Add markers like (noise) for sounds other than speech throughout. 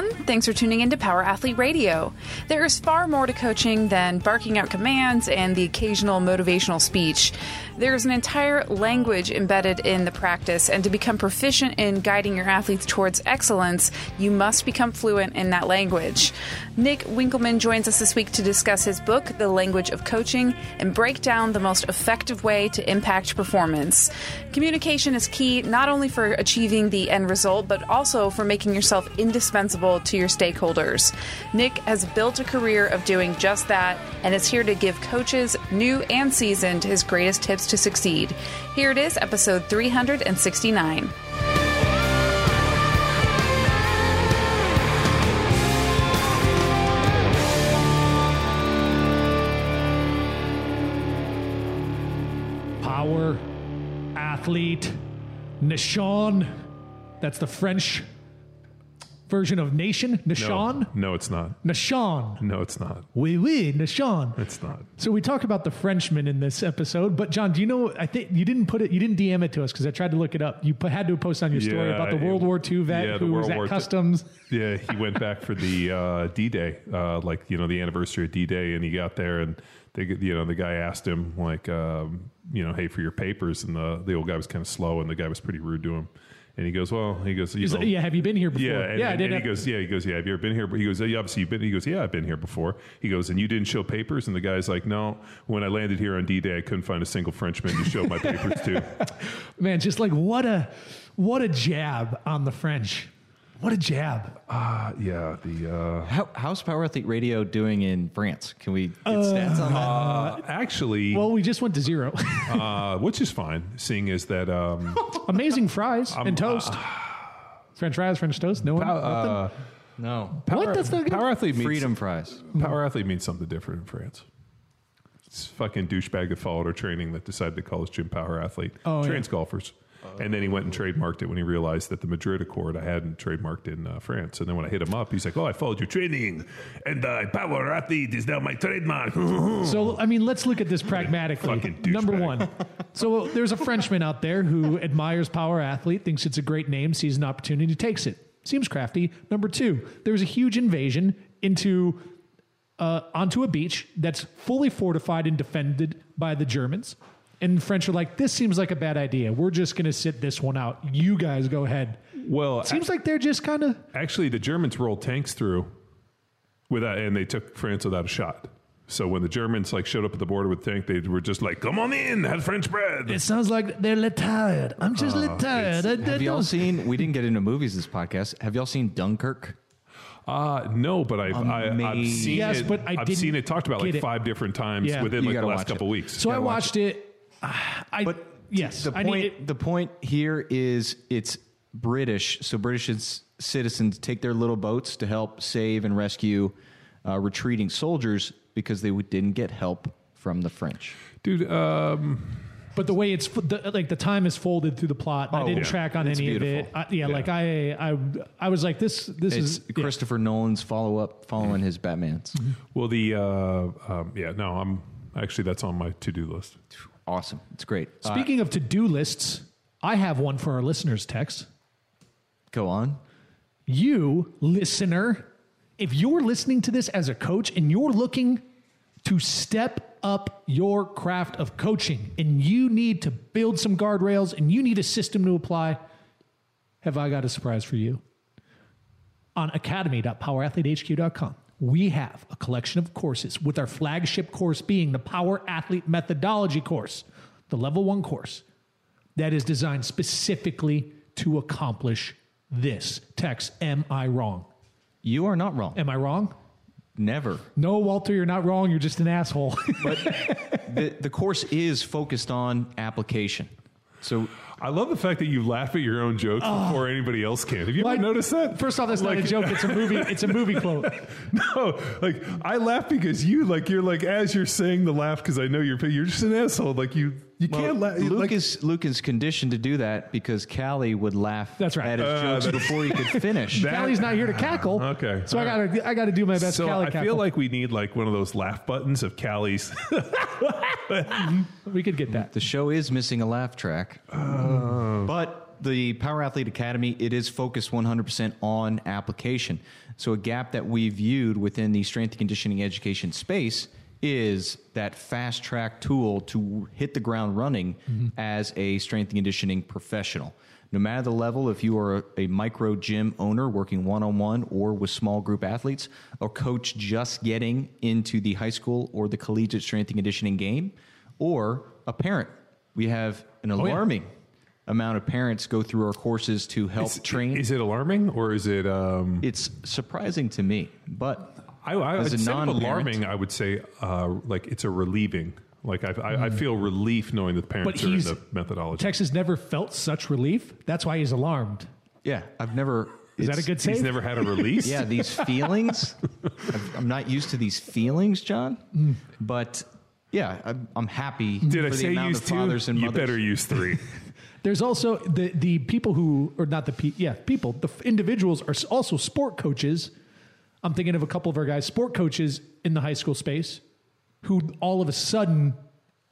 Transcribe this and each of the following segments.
everyone. Thanks for tuning in to Power Athlete Radio. There is far more to coaching than barking out commands and the occasional motivational speech. There is an entire language embedded in the practice, and to become proficient in guiding your athletes towards excellence, you must become fluent in that language. Nick Winkelman joins us this week to discuss his book, The Language of Coaching, and break down the most effective way to impact performance. Communication is key not only for achieving the end result, but also for making yourself indispensable to your stakeholders. Nick has built a career of doing just that and is here to give coaches, new and seasoned, his greatest tips to succeed. Here it is, episode 369. Power athlete Nishon. That's the French version of nation. No, no, it's not. Nishon. No, it's not. Oui, oui, Nishon. It's not. So we talk about the Frenchman in this episode, but John, do you know? I think you didn't put it, you didn't DM it to us because I tried to look it up. You put, had to post on your story Yeah, about the it- World War II vet yeah, who was at War customs. (laughs) Yeah, he went back for the uh, D-Day, uh, like you know the anniversary of D-Day, and he got there, and they, you know, the guy asked him like, um, you know, hey, for your papers, and the the old guy was kind of slow, and the guy was pretty rude to him, and he goes, well, he goes, know, yeah, have you been here before? Yeah, and, yeah, and, and he goes, yeah, he goes, yeah. Have you ever been here? He goes, yeah, obviously you've been. He goes, yeah, I've been here before. He goes, and you didn't show papers, and the guy's like, no. When I landed here on D-Day, I couldn't find a single Frenchman to show my papers to. (laughs) Man, just like what a what a jab on the French. What a jab. Uh, yeah, the uh, How, how's Power Athlete Radio doing in France? Can we get stats on that? uh, actually, Well, we just went to zero. (laughs) uh, which is fine, seeing as that um, Amazing fries and toast. French fries, French toast. No one. uh, No. power, What? That's not good. power athlete means Freedom fries. Power athlete means something different in France. It's fucking douchebag that followed our training that decided to call us gym power athlete. Oh, Trains golfers. And then he went and trademarked it when he realized that the Madrid Accord I hadn't trademarked in uh, France. And then when I hit him up, he's like, "Oh, I followed your training, and uh, power athlete is now my trademark." (laughs) So, I mean, let's look at this pragmatically. Number one. So, there's a Frenchman out there who admires Power Athlete, thinks it's a great name, sees an opportunity, takes it. Seems crafty. Number two, there's a huge invasion into uh, onto a beach that's fully fortified and defended by the Germans. And French are like, this seems like a bad idea. We're just going to sit this one out. You guys go ahead. well, it Seems like they're just kind of. actually, the Germans rolled tanks through without, and they took France without a shot. So when the Germans like showed up at the border with tank, they were just like, "Come on in, have French bread." It sounds like they're little tired. I'm just Uh, little tired. I- I Have y'all don't- seen? We didn't get into movies this podcast. Have y'all seen Dunkirk? Uh, no, but I've, I, I've Amazing. seen Yes, it. but I I've seen it talked about like get it. five different times Yeah. within You like the last couple it. weeks. So I watched it. watch watched it. (sighs) I, But yes, the I point need it. the point here is it's British, so British citizens take their little boats to help save and rescue uh, retreating soldiers because they didn't get help from the French. dude. Um, But the way it's the, like the time is folded through the plot. I Oh, didn't yeah. track on It's any of it. I, yeah, like I, I, I was like this. This It's is yeah. Christopher Nolan's follow up, following his Batman's. well, the uh, um, yeah, no, I'm actually that's on my to do list. Awesome, it's great. Uh, Speaking of to do lists, I have one for our listeners. Text go on. you listener. If you're listening to this as a coach and you're looking to step up your craft of coaching and you need to build some guardrails and you need a system to apply, have I got a surprise for you? On academy.powerathletehq.com, we have a collection of courses with our flagship course being the Power Athlete Methodology course, the level one course that is designed specifically to accomplish this. Text, am I wrong? You are not wrong. Am I wrong? Never. No, Walter, you're not wrong. You're just an asshole. But (laughs) the, the course is focused on application. So I love the fact that you laugh at your own jokes ah. before anybody else can. Have you Like, ever noticed that? First off, that's not a joke. It's a movie. (laughs) It's a movie quote. No, like I laugh because you like you're like as you're saying the laugh because I know you're you're just an asshole. Like you you well, can't laugh. Luke like, is Luke is conditioned to do that because Callie would laugh That's right. at his Uh, jokes that's- before he could (laughs) finish. That- Callie's not here to cackle. (laughs) Okay, So I gotta I gotta do my best. so Callie I cackle. feel like we need like one of those laugh buttons of Callie's. (laughs) we could get that. the show is missing a laugh track, Oh. but the Power Athlete Academy, it is focused 100% on application. So, a gap that we viewed within the strength and conditioning education space is that fast track tool to hit the ground running as a strength and conditioning professional. No matter the level, if you are a, micro gym owner working one on one or with small group athletes, a coach just getting into the high school or the collegiate strength and conditioning game, or a parent. We have an yeah. alarming amount of parents go through our courses to help Is, train. is it alarming or is it? Um, it's surprising to me, but I, I As a instead of non-parent- alarming, I would say uh, like it's a relieving. Like I, I, I feel relief knowing that the Mm. But parents are in he's the methodology. Texas never felt such relief. That's why he's alarmed. yeah, I've never. Is that a good save? He's never had a release. (laughs) Yeah, these feelings. I've- I'm not used to these feelings, John. Mm. But yeah, I'm, I'm happy Did for I the say amount use of two? fathers and you mothers. better use three. (laughs) There's also the the people who, or not the pe- yeah people, the f- individuals are s- also sport coaches. I'm thinking of a couple of our guys, sport coaches in the high school space, who all of a sudden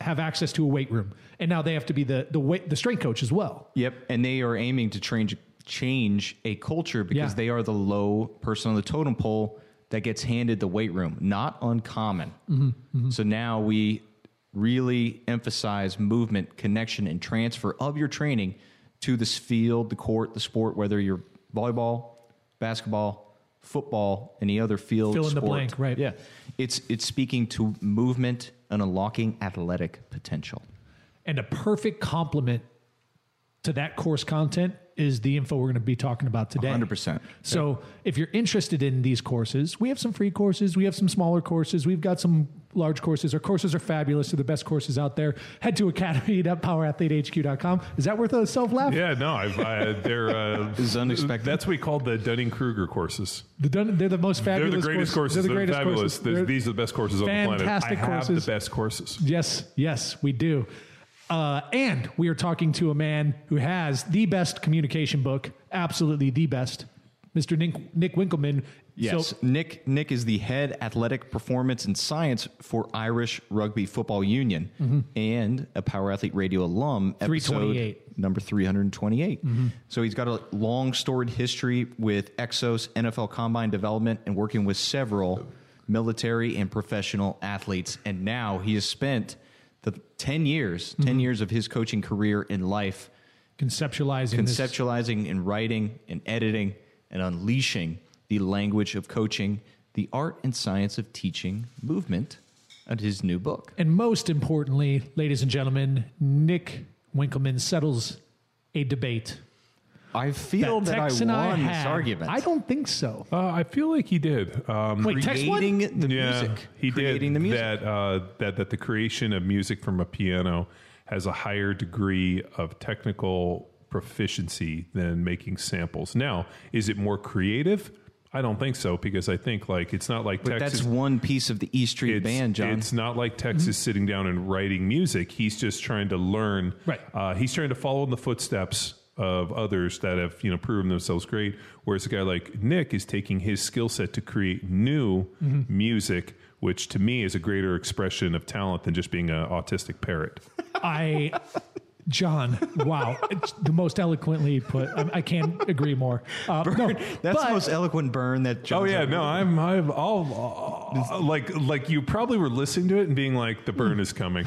have access to a weight room, and now they have to be the the weight, the strength coach as well. Yep, and they are aiming to change change a culture because Yeah. they are the low person on the totem pole that gets handed the weight room. Not uncommon. Mm-hmm, So now we really emphasize movement, connection, and transfer of your training to this field, the court, the sport, whether you're volleyball, basketball, football, any other field. Fill in the blank, right. Yeah, it's it's speaking to movement and unlocking athletic potential. And a perfect complement to that course content is the info we're going to be talking about today. 100%. So if you're interested in these courses, we have some free courses, we have some smaller courses, we've got some large courses. Our courses are fabulous. They're the best courses out there. Head to academy.powerathletehq.com. Is that worth a self laugh? yeah, no, I've, I, they're uh, (laughs) is unexpected. That's what we call the Dunning Kruger courses. The dun- they're the most They're fabulous the greatest courses. They're They're, the greatest fabulous. courses. They're- They're- these are the best courses on the planet. I Fantastic have courses. the best courses. Yes, yes, we do. Uh, and we are talking to a man who has the best communication book, absolutely the best, Mr. Nick, Nick Winkelman. Yes, So, Nick. Nick is the head athletic performance and science for Irish Rugby Football Union and a Power Athlete Radio alum. episode 328. number three hundred twenty-eight. So he's got a long storied history with Exos, NFL Combine development, and working with several military and professional athletes. And now he has spent the ten years, 10 mm-hmm. years of his coaching career in life conceptualizing this. conceptualizing and writing and editing and unleashing the language of coaching, the art and science of teaching movement, and his new book. And most importantly, ladies and gentlemen, Nick Winkelman settles a debate. I feel that, Tex I and won had. this argument. I don't think so. Uh, I feel like he did. Um, Wait, Tex won? creating the yeah, music. he creating did the music. that. Uh, that that the creation of music from a piano has a higher degree of technical proficiency than making samples. Now, is it more creative? I don't think so because I think like it's not like but Texas. that's one piece of the E Street it's, Band, John. It's not like Texas sitting down and writing music. He's just trying to learn. Right. Uh, he's trying to follow in the footsteps of others that have you know proven themselves great. Whereas a guy like Nick is taking his skill set to create new music, which to me is a greater expression of talent than just being an autistic parrot. I, John, wow, it's the most eloquently put. I, I can't agree more. Uh, no, that's but- the most eloquent burn that. Oh yeah, ever no, done. I'm, I'm, all like, like you probably were listening to it and being like, the burn is coming,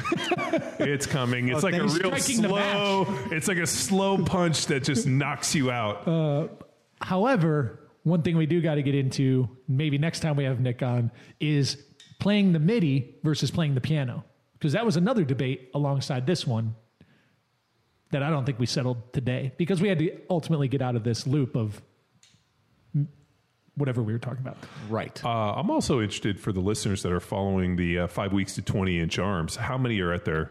it's coming. It's Oh, like a thanks. real Striking the slow. It's like a slow punch that just knocks you out. Uh, however, one thing we do got to get into, maybe next time we have Nick on, is playing the MIDI versus playing the piano. Because that was another debate alongside this one that I don't think we settled today because we had to ultimately get out of this loop of whatever we were talking about. right. Uh, I'm also interested for the listeners that are following the uh, five weeks to 20 inch arms. How many are at their?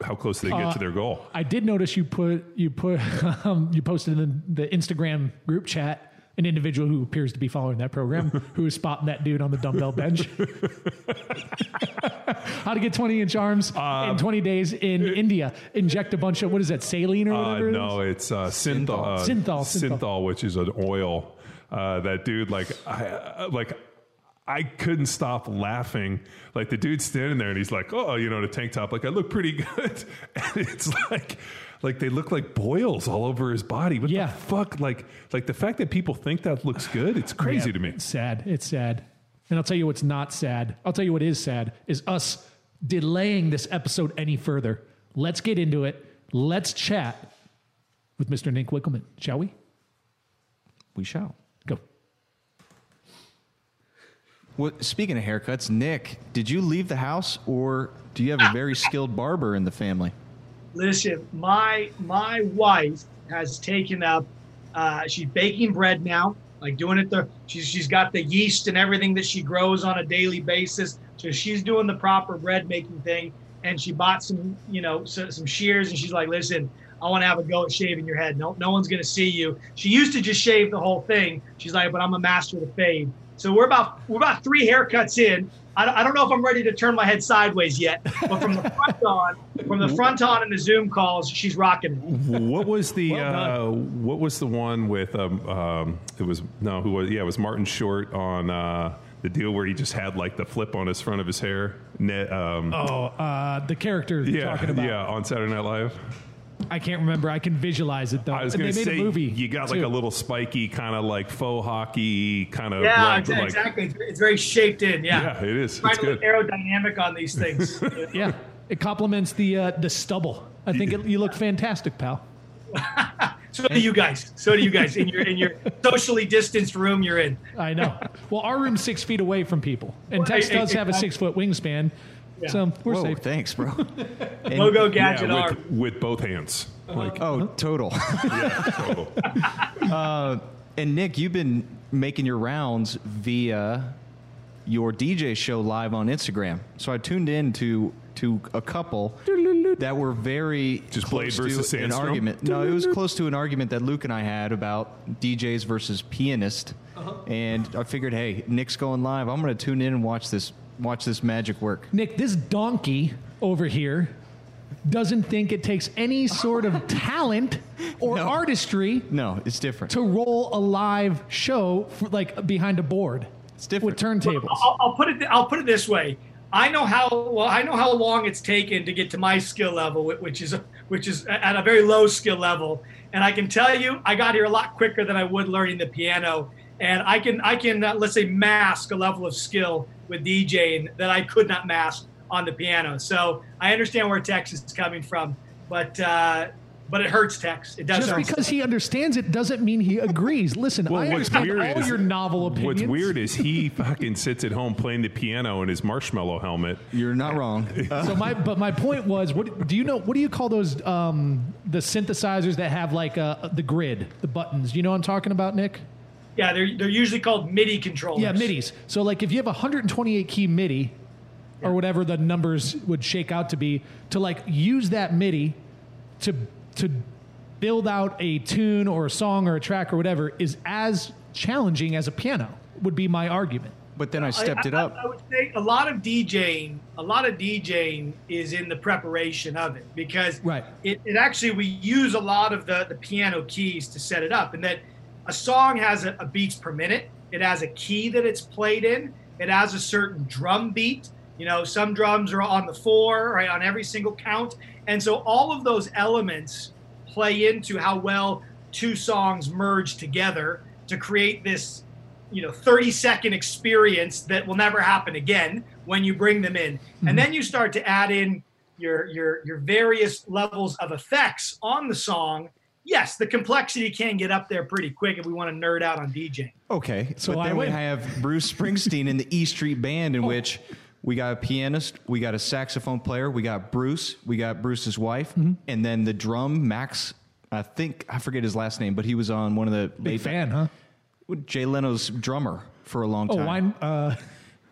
How close do they get to their goal? I did notice you put you put (laughs) um, you posted in the, the Instagram group chat an individual who appears to be following that program (laughs) who is spotting that dude on the dumbbell bench. (laughs) How to get 20 inch arms Um, in 20 days in India. Inject a bunch of, what is that, saline or Uh, whatever? it no, is? it's uh, synthol. Uh, Synthol, synthol. synthol, which is an oil. Uh, that dude, like, I, uh, like, I couldn't stop laughing. Like the dude's standing there and he's like, "Oh, you know, in a tank top, like I look pretty (laughs) good," and it's like, like they look like boils all over his body. What Yeah. the fuck? Like, like the fact that people think that looks good, it's crazy Yeah, to me. It's sad. It's sad. And I'll tell you what's not sad. I'll tell you what is sad is us delaying this episode any further. Let's get into it. Let's chat with Mr. Nick Winkelman, shall we? We shall. Well, speaking of haircuts, Nick, did you leave the house or do you have a very skilled barber in the family? Listen, my my wife has taken up. Uh, she's baking bread now, like doing it. The she's she's got the yeast and everything that she grows on a daily basis. So she's doing the proper bread making thing. And she bought some, you know, so, some shears, and she's like, "Listen, I want to have a go at shaving your head. No, no one's gonna see you." She used to just shave the whole thing. She's like, "But I'm a master of the fade." So we're about we're about three haircuts in. I don't, I don't know if I'm ready to turn my head sideways yet, but from the (laughs) front on, from the front on in the Zoom calls, she's rocking it. what was the Well uh, what was the one with um, um it was no who was yeah it was Martin Short on uh the deal where he just had like the flip on his front of his hair net um Oh, uh, the character you're yeah talking about. yeah on Saturday Night Live I can't remember. I can visualize it though. I was gonna they made say a movie. you got like too. a little spiky kind of like faux hockey kind of Yeah, like, ex- like- exactly. It's, it's very shaped in. Yeah, yeah it is trying it's to look good aerodynamic on these (laughs) things. you know? Yeah, it complements the uh, the stubble. I think it, you look fantastic, pal. (laughs) So do you guys. So do you guys in your in your socially distanced room you're in. I know. Well, our room's six feet away from people, and Well, Tex does I- have a six foot wingspan, Yeah. so we're Whoa, safe. thanks, bro. (laughs) And- Logo yeah, gadget with, arm. with both hands uh-huh. like Oh, total. (laughs) yeah total. (laughs) Uh, and Nick, you've been making your rounds via your DJ show live on Instagram. So I tuned in to to a couple that were very Just Blade close versus to an argument. No, it was close to an argument that Luke and I had about DJs versus pianist. Uh-huh. And I figured, hey, Nick's going live. I'm going to tune in and watch this watch this magic work. Nick, this donkey over here doesn't think it takes any sort of (laughs) talent or No. artistry No, it's different. to roll a live show for, like behind a board. It's different. with turntables. I'll, I'll put it. I'll put it this way. I know how well. I know how long it's taken to get to my skill level, whi- which is which is at a very low skill level. And I can tell you, I got here a lot quicker than I would learning the piano. And I can I can uh, let's say mask a level of skill with DJing that I could not mask on the piano. So I understand where Tex is coming from, but uh, but it hurts Tex. It does. Just hurt. because he understands it doesn't mean he agrees. Listen, Well, I what's understand weird all is- your novel opinions. What's weird is he (laughs) fucking sits at home playing the piano in his marshmallow helmet. You're not wrong. (laughs) So my, but my point was, what do you know? What do you call those? Um, the synthesizers that have like uh, the grid, the buttons. You know what I'm talking about, Nick? Yeah, they're they're usually called MIDI controllers. Yeah, MIDIs. So like if you have a 128 key MIDI or whatever the numbers would shake out to be, to like use that MIDI to to build out a tune or a song or a track or whatever is as challenging as a piano. Would be my argument. But then I stepped I, it I- up. I, would say a lot of DJing, a lot of DJing is in the preparation of it because Right. it, it actually we use a lot of the the piano keys to set it up, and that a song has a, a beats per minute. It has a key that it's played in. It has a certain drum beat. You know, some drums are on the four, right, on every single count, and so all of those elements play into how well two songs merge together to create this you know 30 second experience that will never happen again when you bring them in and mm-hmm. then you start to add in your your your various levels of effects on the song yes the complexity can get up there pretty quick if we want to nerd out on djing Okay, So but I then we have Bruce Springsteen in the E Street Band, in which we got a pianist, we got a saxophone player, we got Bruce, we got Bruce's wife, Mm-hmm. and then the drum Max. I think I forget his last name, but he was on one of the Big fan, huh? Jay Leno's drummer for a long Oh, time. wine. Uh,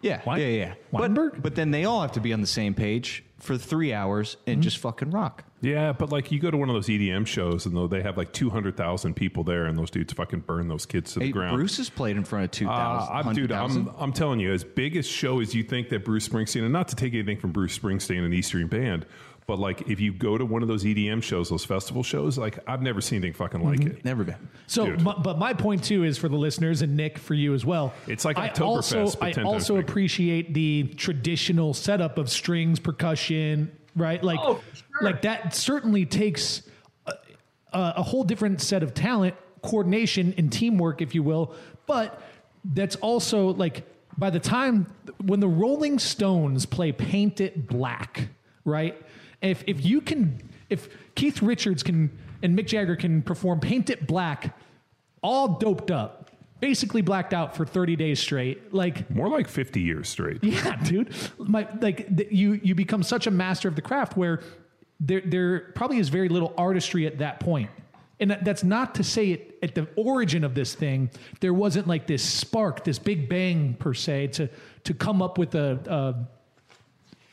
Yeah, Wein- yeah, yeah. Weinberg? But, but then they all have to be on the same page for three hours and just fucking rock. Yeah, but like you go to one of those EDM shows and though they have like two hundred thousand people there, and those dudes fucking burn those kids to the Hey, ground. Bruce has played in front of two Uh, thousand. I'm, dude, I'm, I'm telling you, as big a show as you think that Bruce Springsteen, and not to take anything from Bruce Springsteen and the Eastern Band, But like, if you go to one of those EDM shows, those festival shows, like I've never seen anything fucking like Mm-hmm. it. Never been. So, Dude. my, but my point too is for the listeners and Nick for you as well. It's like I Oktoberfest, also, but I 10 times also bigger. appreciate the traditional setup of strings, percussion, right? Like, Oh, sure. like that certainly takes a, a a whole different set of talent, coordination, and teamwork, if you will. But that's also like by the time when the Rolling Stones play "Paint It Black," right? If if you can, if Keith Richards can and Mick Jagger can perform "Paint It Black," all doped up, basically blacked out for thirty days straight, like More like 50 years straight. (laughs) yeah, dude. My like th- you you become such a master of the craft where there there probably is very little artistry at that point. And that, that's not to say it at the origin of this thing there wasn't like this spark, this big bang per se to to come up with a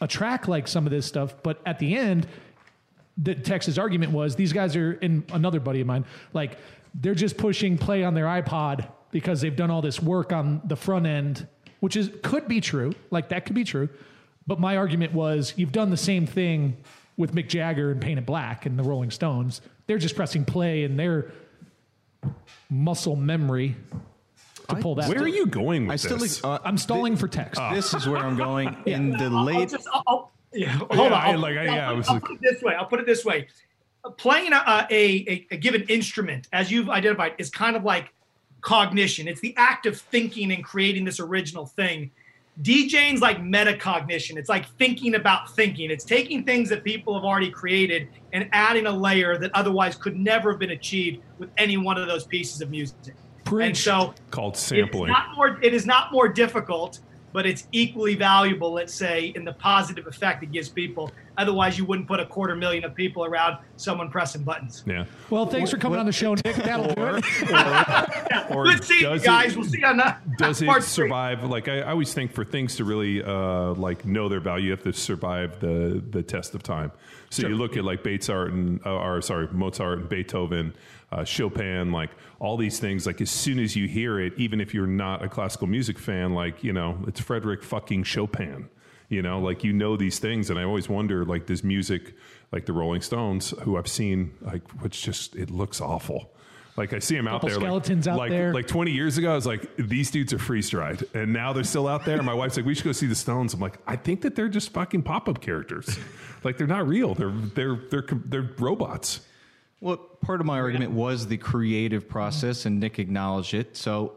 a, a track like some of this stuff, but at the end the Texas argument was these guys are in another buddy of mine like they're just pushing play on their iPod because they've done all this work on the front end which is could be true like that could be true but my argument was you've done the same thing with Mick Jagger and Paint It Black and the Rolling Stones they're just pressing play in their muscle memory to pull that Where are you going with I still. this? Uh, I'm stalling for text (laughs) this is where I'm going (laughs) in the I'll late. just, I'll, I'll- yeah, hold on. I- I'll, like, I- I'll yeah, I was I'll like- put it this way. I'll put it this way. Playing a, a, a, a given instrument, as you've identified, is kind of like cognition. It's the act of thinking and creating this original thing. DJing's like metacognition. It's like thinking about thinking. It's taking things that people have already created and adding a layer that otherwise could never have been achieved with any one of those pieces of music. And so Called sampling. not more. It is not more difficult, but it's equally valuable. Let's say in the positive effect it gives people. Otherwise, you wouldn't put a quarter million of people around someone pressing buttons. yeah. well thanks for coming on the show Nick that'll do it Or (laughs) Good seeing you guys. it- we'll see you on that. does it part three. survive like I, I always think for things to really uh, like know their value you have to survive the the test of time so you look at like Mozart and uh, or sorry Mozart and Beethoven uh, Chopin like all these things like as soon as you hear it even if you're not a classical music fan like you know it's Frederick fucking Chopin you know like you know these things and I always wonder like this music like the Rolling Stones who I've seen like which just it looks awful like I see them out there, skeletons like, out like, there. like 20 years ago, I was like, these dudes are freeze dried. And now they're still out there. And My wife's like, we should go see the Stones. I'm like, I think that they're just fucking pop up characters. like they're not real. They're, they're, they're, they're robots. Well, part of my argument was the creative process, and Nick acknowledged it. So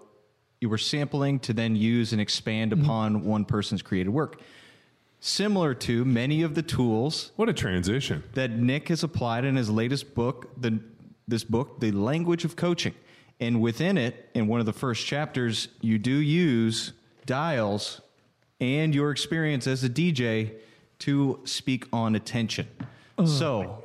you were sampling to then use and expand mm-hmm. upon one person's creative work. Similar to many of the tools What a transition. that Nick has applied in his latest book, the, this book, The Language of Coaching. And within it, in one of the first chapters, you do use dials and your experience as a DJ to speak on attention. Oh. So,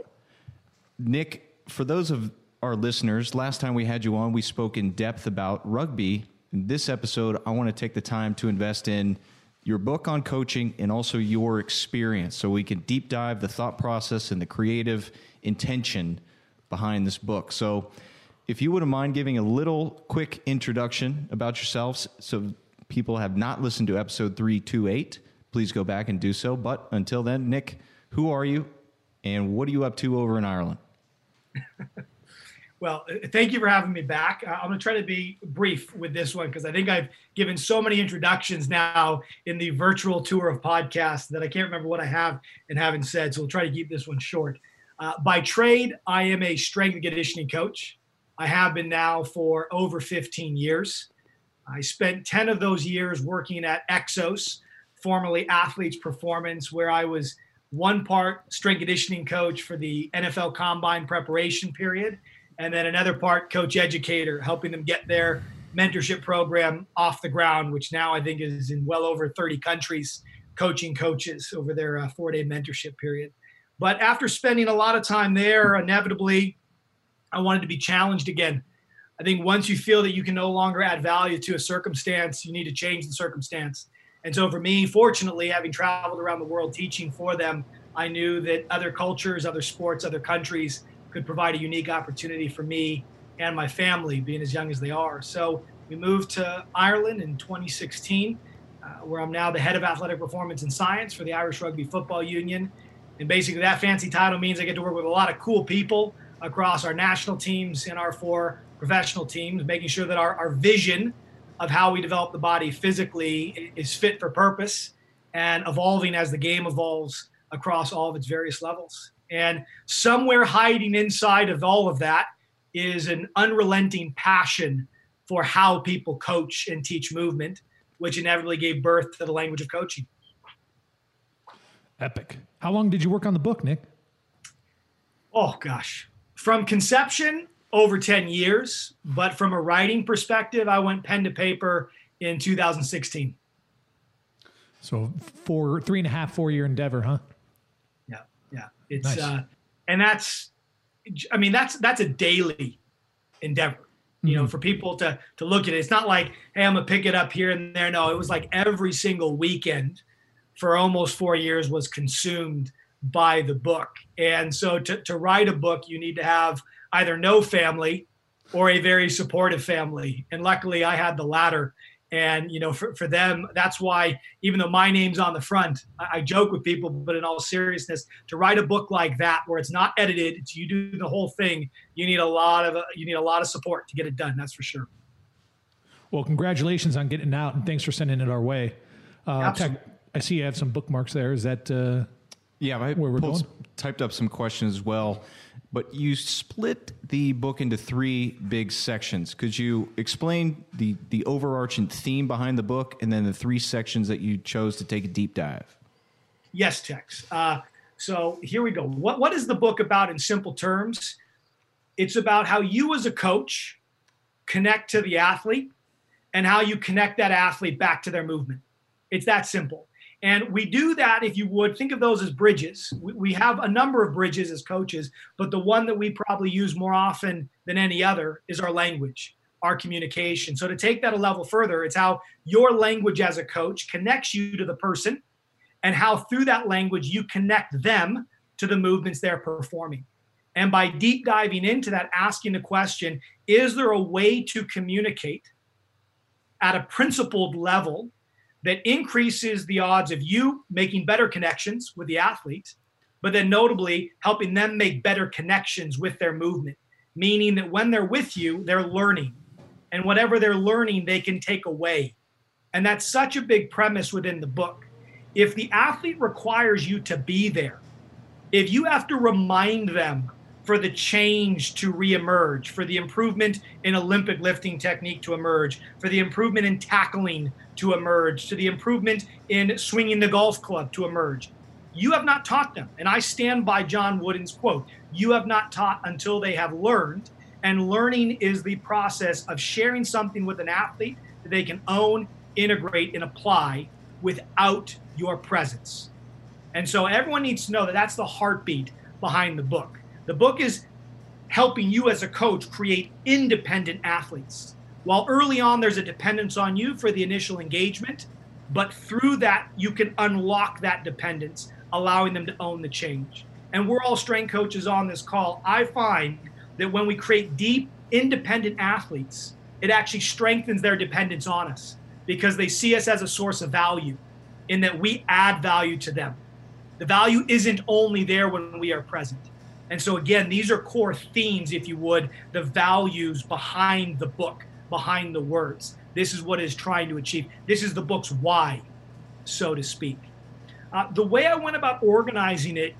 Nick, for those of our listeners, last time we had you on, we spoke in depth about rugby. In this episode, I want to take the time to invest in your book on coaching and also your experience so we can deep dive the thought process and the creative intention behind this book. So, if you wouldn't mind giving a little quick introduction about yourselves so people have not listened to episode 328, please go back and do so. But until then, Nick, who are you and what are you up to over in Ireland? Well, uh, thank you for having me back. Uh, I'm going to try to be brief with this one because I think I've given so many introductions now in the virtual tour of podcasts that I can't remember what I have and haven't said. So we'll try to keep this one short. Uh, by trade, I am a strength and conditioning coach. I have been now for over 15 years. I spent 10 of those years working at Exos, formerly Athletes Performance, where I was one part strength conditioning coach for the NFL Combine preparation period, and then another part coach educator, helping them get their mentorship program off the ground, which now I think is in well over 30 countries, coaching coaches over their uh, four day mentorship period. But after spending a lot of time there, inevitably, I wanted to be challenged again. I think once you feel that you can no longer add value to a circumstance, you need to change the circumstance. And so for me, fortunately, having traveled around the world teaching for them, I knew that other cultures, other sports, other countries could provide a unique opportunity for me and my family, being as young as they are. So we moved to Ireland in 2016, uh, where I'm now the head of athletic performance and science for the Irish Rugby Football Union. And basically, that fancy title means I get to work with a lot of cool people across our national teams and our four professional teams, making sure that our, our vision of how we develop the body physically is fit for purpose and evolving as the game evolves across all of its various levels. And somewhere hiding inside of all of that is an unrelenting passion for how people coach and teach movement, which inevitably gave birth to the language of coaching. Epic. How long did you work on the book, Nick? Oh, gosh. From conception, over 10 years. But from a writing perspective, I went pen to paper in 2016. So four, three and a half, four year endeavor, huh? Yeah, yeah. It's Nice. uh, and that's, I mean, that's that's a daily endeavor. You know, for people to to look at it, it's not like, hey, I'm gonna pick it up here and there. No, it was like every single weekend for almost four years was consumed by the book. And so to to write a book, you need to have either no family or a very supportive family. And luckily, I had the latter. And you know, for, for them, that's why even though my name's on the front, I, I joke with people, but in all seriousness, to write a book like that where it's not edited, it's you do the whole thing, you need a lot of you need a lot of support to get it done. That's for sure. Well, congratulations on getting out, and thanks for sending it our way. Uh, Absolutely. Tech, I see you have some bookmarks there. Is that uh, Yeah, I Where we're going? s- typed up some questions as well. But you split the book into three big sections. Could you explain the the overarching theme behind the book, and then the three sections that you chose to take a deep dive? Yes, Tex. Uh, so here we go. What what is the book about in simple terms? It's about how you as a coach connect to the athlete and how you connect that athlete back to their movement. It's that simple. And we do that, if you would, think of those as bridges. We, we have a number of bridges as coaches, but the one that we probably use more often than any other is our language, our communication. So to take that a level further, it's how your language as a coach connects you to the person and how through that language you connect them to the movements they're performing. And by deep diving into that, asking the question, is there a way to communicate at a principled level that increases the odds of you making better connections with the athlete, but then notably helping them make better connections with their movement, meaning that when they're with you, they're learning. And whatever they're learning, they can take away. And that's such a big premise within the book. If the athlete requires you to be there, if you have to remind them for the change to reemerge, for the improvement in Olympic lifting technique to emerge, for the improvement in tackling to emerge, to the improvement in swinging the golf club to emerge, you have not taught them. And I stand by John Wooden's quote you have not taught until they have learned. And learning is the process of sharing something with an athlete that they can own, integrate, and apply without your presence. And so everyone needs to know that that's the heartbeat behind the book. The book is helping you as a coach create independent athletes. While early on there's a dependence on you for the initial engagement, but through that you can unlock that dependence, allowing them to own the change. And we're all strength coaches on this call. I find that when we create deep, independent athletes, it actually strengthens their dependence on us because they see us as a source of value in that we add value to them. The value isn't only there when we are present. And so, again, these are core themes, if you would, the values behind the book, behind the words. This is what it is trying to achieve. This is the book's why, so to speak. Uh, the way I went about organizing it,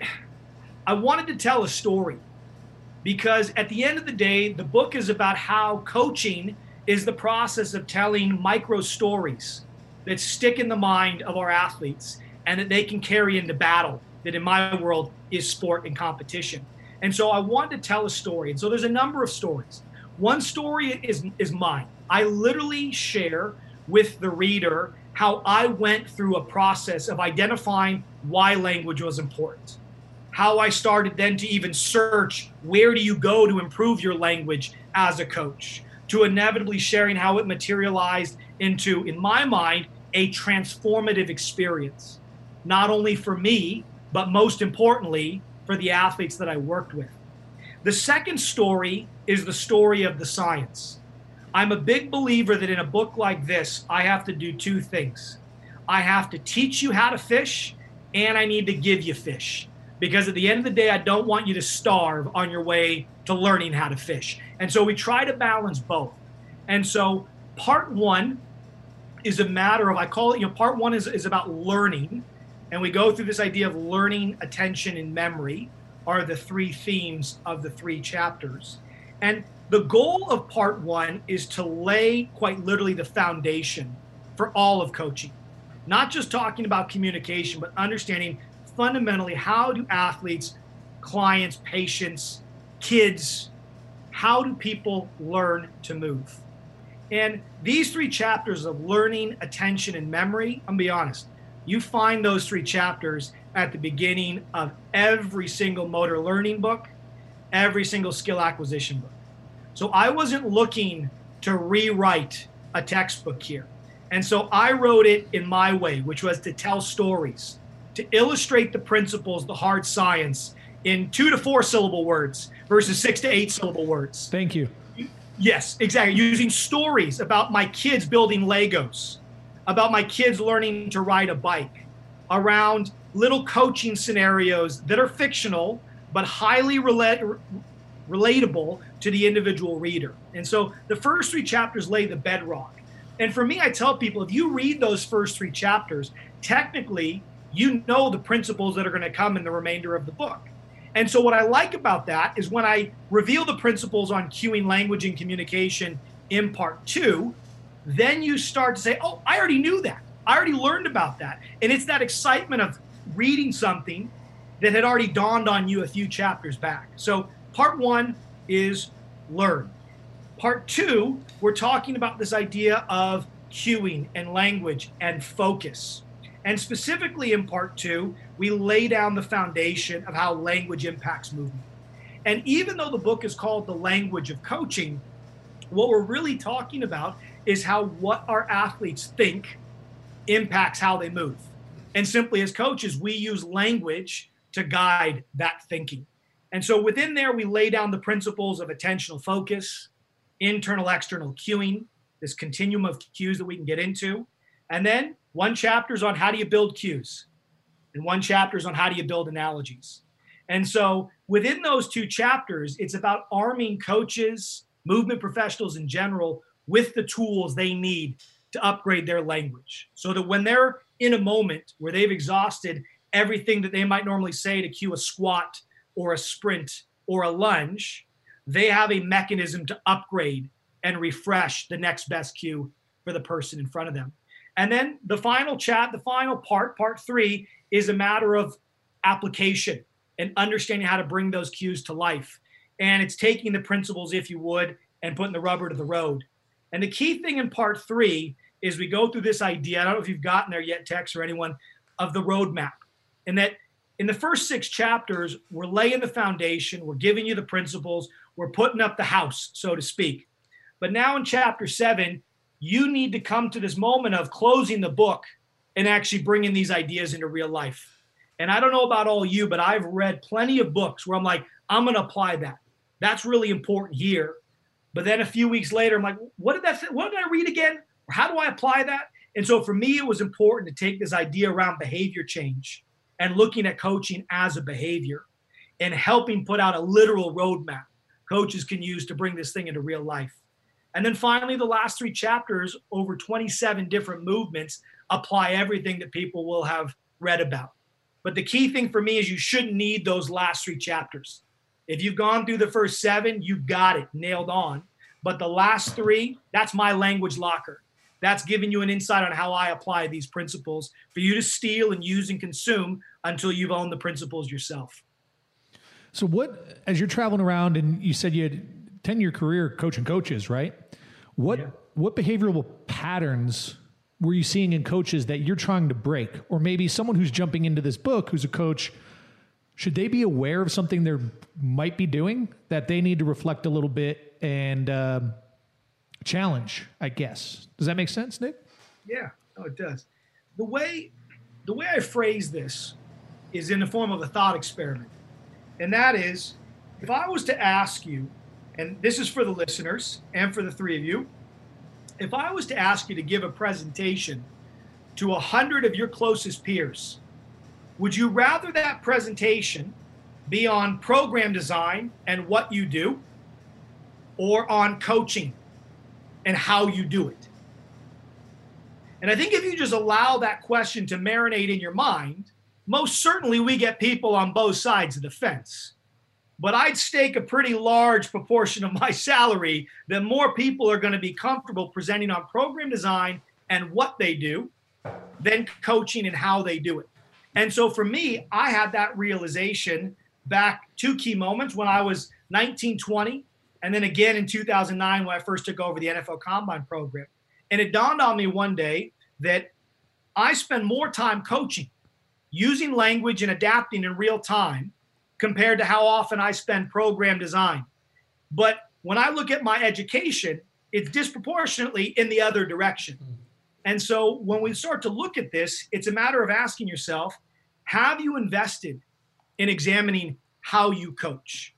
(sighs) I wanted to tell a story because at the end of the day, the book is about how coaching is the process of telling micro stories that stick in the mind of our athletes and that they can carry into battle that in my world is sport and competition. And so I wanted to tell a story. And so there's a number of stories. One story is is mine. I literally share with the reader how I went through a process of identifying why language was important. How I started then to even search where do you go to improve your language as a coach, to inevitably sharing how it materialized into, in my mind, a transformative experience, not only for me, but most importantly, for the athletes that I worked with. The second story is the story of the science. I'm a big believer that in a book like this, I have to do two things. I have to teach you how to fish, and I need to give you fish. Because at the end of the day, I don't want you to starve on your way to learning how to fish. And so we try to balance both. And so part one is a matter of, I call it, you know, part one is, is about learning. And we go through this idea of learning, attention, and memory are the three themes of the three chapters. And the goal of part one is to lay quite literally the foundation for all of coaching. Not just talking about communication, but understanding fundamentally how do athletes, clients, patients, kids, how do people learn to move? And these three chapters of learning, attention, and memory, I'm gonna be honest, you find those three chapters at the beginning of every single motor learning book, every single skill acquisition book. So I wasn't looking to rewrite a textbook here. And so I wrote it in my way, which was to tell stories, to illustrate the principles, the hard science in two to four syllable words versus six to eight syllable words. Thank you. Yes, exactly. Using stories about my kids building Legos, about my kids learning to ride a bike, around little coaching scenarios that are fictional but highly rela- relatable to the individual reader. And so the first three chapters lay the bedrock. And for me, I tell people if you read those first three chapters, technically, you know the principles that are going to come in the remainder of the book. And so, what I like about that is when I reveal the principles on cueing language and communication in part two, then you start to say, Oh, I already knew that. I already learned about that. And it's that excitement of reading something that had already dawned on you a few chapters back. So, part one is learn. Part two, we're talking about this idea of cueing and language and focus. And specifically in part two, we lay down the foundation of how language impacts movement. And even though the book is called The Language of Coaching, what we're really talking about is how what our athletes think impacts how they move. And simply as coaches, we use language to guide that thinking. And so within there, we lay down the principles of attentional focus, internal, external cueing, this continuum of cues that we can get into. And then one chapter is on how do you build cues, and one chapter is on how do you build analogies. And so within those two chapters, it's about arming coaches, movement professionals in general, with the tools they need to upgrade their language so that when they're in a moment where they've exhausted everything that they might normally say to cue a squat or a sprint or a lunge, they have a mechanism to upgrade and refresh the next best cue for the person in front of them. And then the final chat, the final part, part three, is a matter of application and understanding how to bring those cues to life. And it's taking the principles, if you would, and putting the rubber to the road. And the key thing in part three is we go through this idea. I don't know if you've gotten there yet, Tex or anyone, of the roadmap. And that in the first six chapters, we're laying the foundation, we're giving you the principles, we're putting up the house, so to speak. But now in chapter seven, you need to come to this moment of closing the book and actually bringing these ideas into real life. And I don't know about all you, but I've read plenty of books where I'm like, I'm going to apply that. That's really important here. But then a few weeks later, I'm like, what did that? Th- what did I read again? Or how do I apply that? And so for me, it was important to take this idea around behavior change and looking at coaching as a behavior and helping put out a literal roadmap coaches can use to bring this thing into real life. And then finally, the last three chapters, over 27 different movements, apply everything that people will have read about. But the key thing for me is you shouldn't need those last three chapters. If you've gone through the first seven, you've got it nailed on. But the last three, that's my language locker. That's giving you an insight on how I apply these principles for you to steal and use and consume until you've owned the principles yourself. So, what, as you're traveling around and you said you had 10 year career coaching coaches, right? What yeah. what behavioral patterns were you seeing in coaches that you're trying to break? Or maybe someone who's jumping into this book who's a coach, should they be aware of something they might be doing that they need to reflect a little bit and uh, challenge, I guess. Does that make sense, Nick? Yeah, no, it does. The way the way I phrase this is in the form of a thought experiment. And that is if I was to ask you and this is for the listeners and for the three of you. If I was to ask you to give a presentation to a hundred of your closest peers Would you rather that presentation be on program design and what you do, or on coaching and how you do it? And I think if you just allow that question to marinate in your mind, most certainly we get people on both sides of the fence. But I'd stake a pretty large proportion of my (laughs) salary that more people are going to be comfortable presenting on program design and what they do than coaching and how they do it. And so for me, I had that realization back two key moments when I was 19, 20, and then again in 2009 when I first took over the NFL Combine program. And it dawned on me one day that I spend more time coaching, using language and adapting in real time compared to how often I spend program design. But when I look at my education, it's disproportionately in the other direction. And so when we start to look at this, it's a matter of asking yourself have you invested in examining how you coach,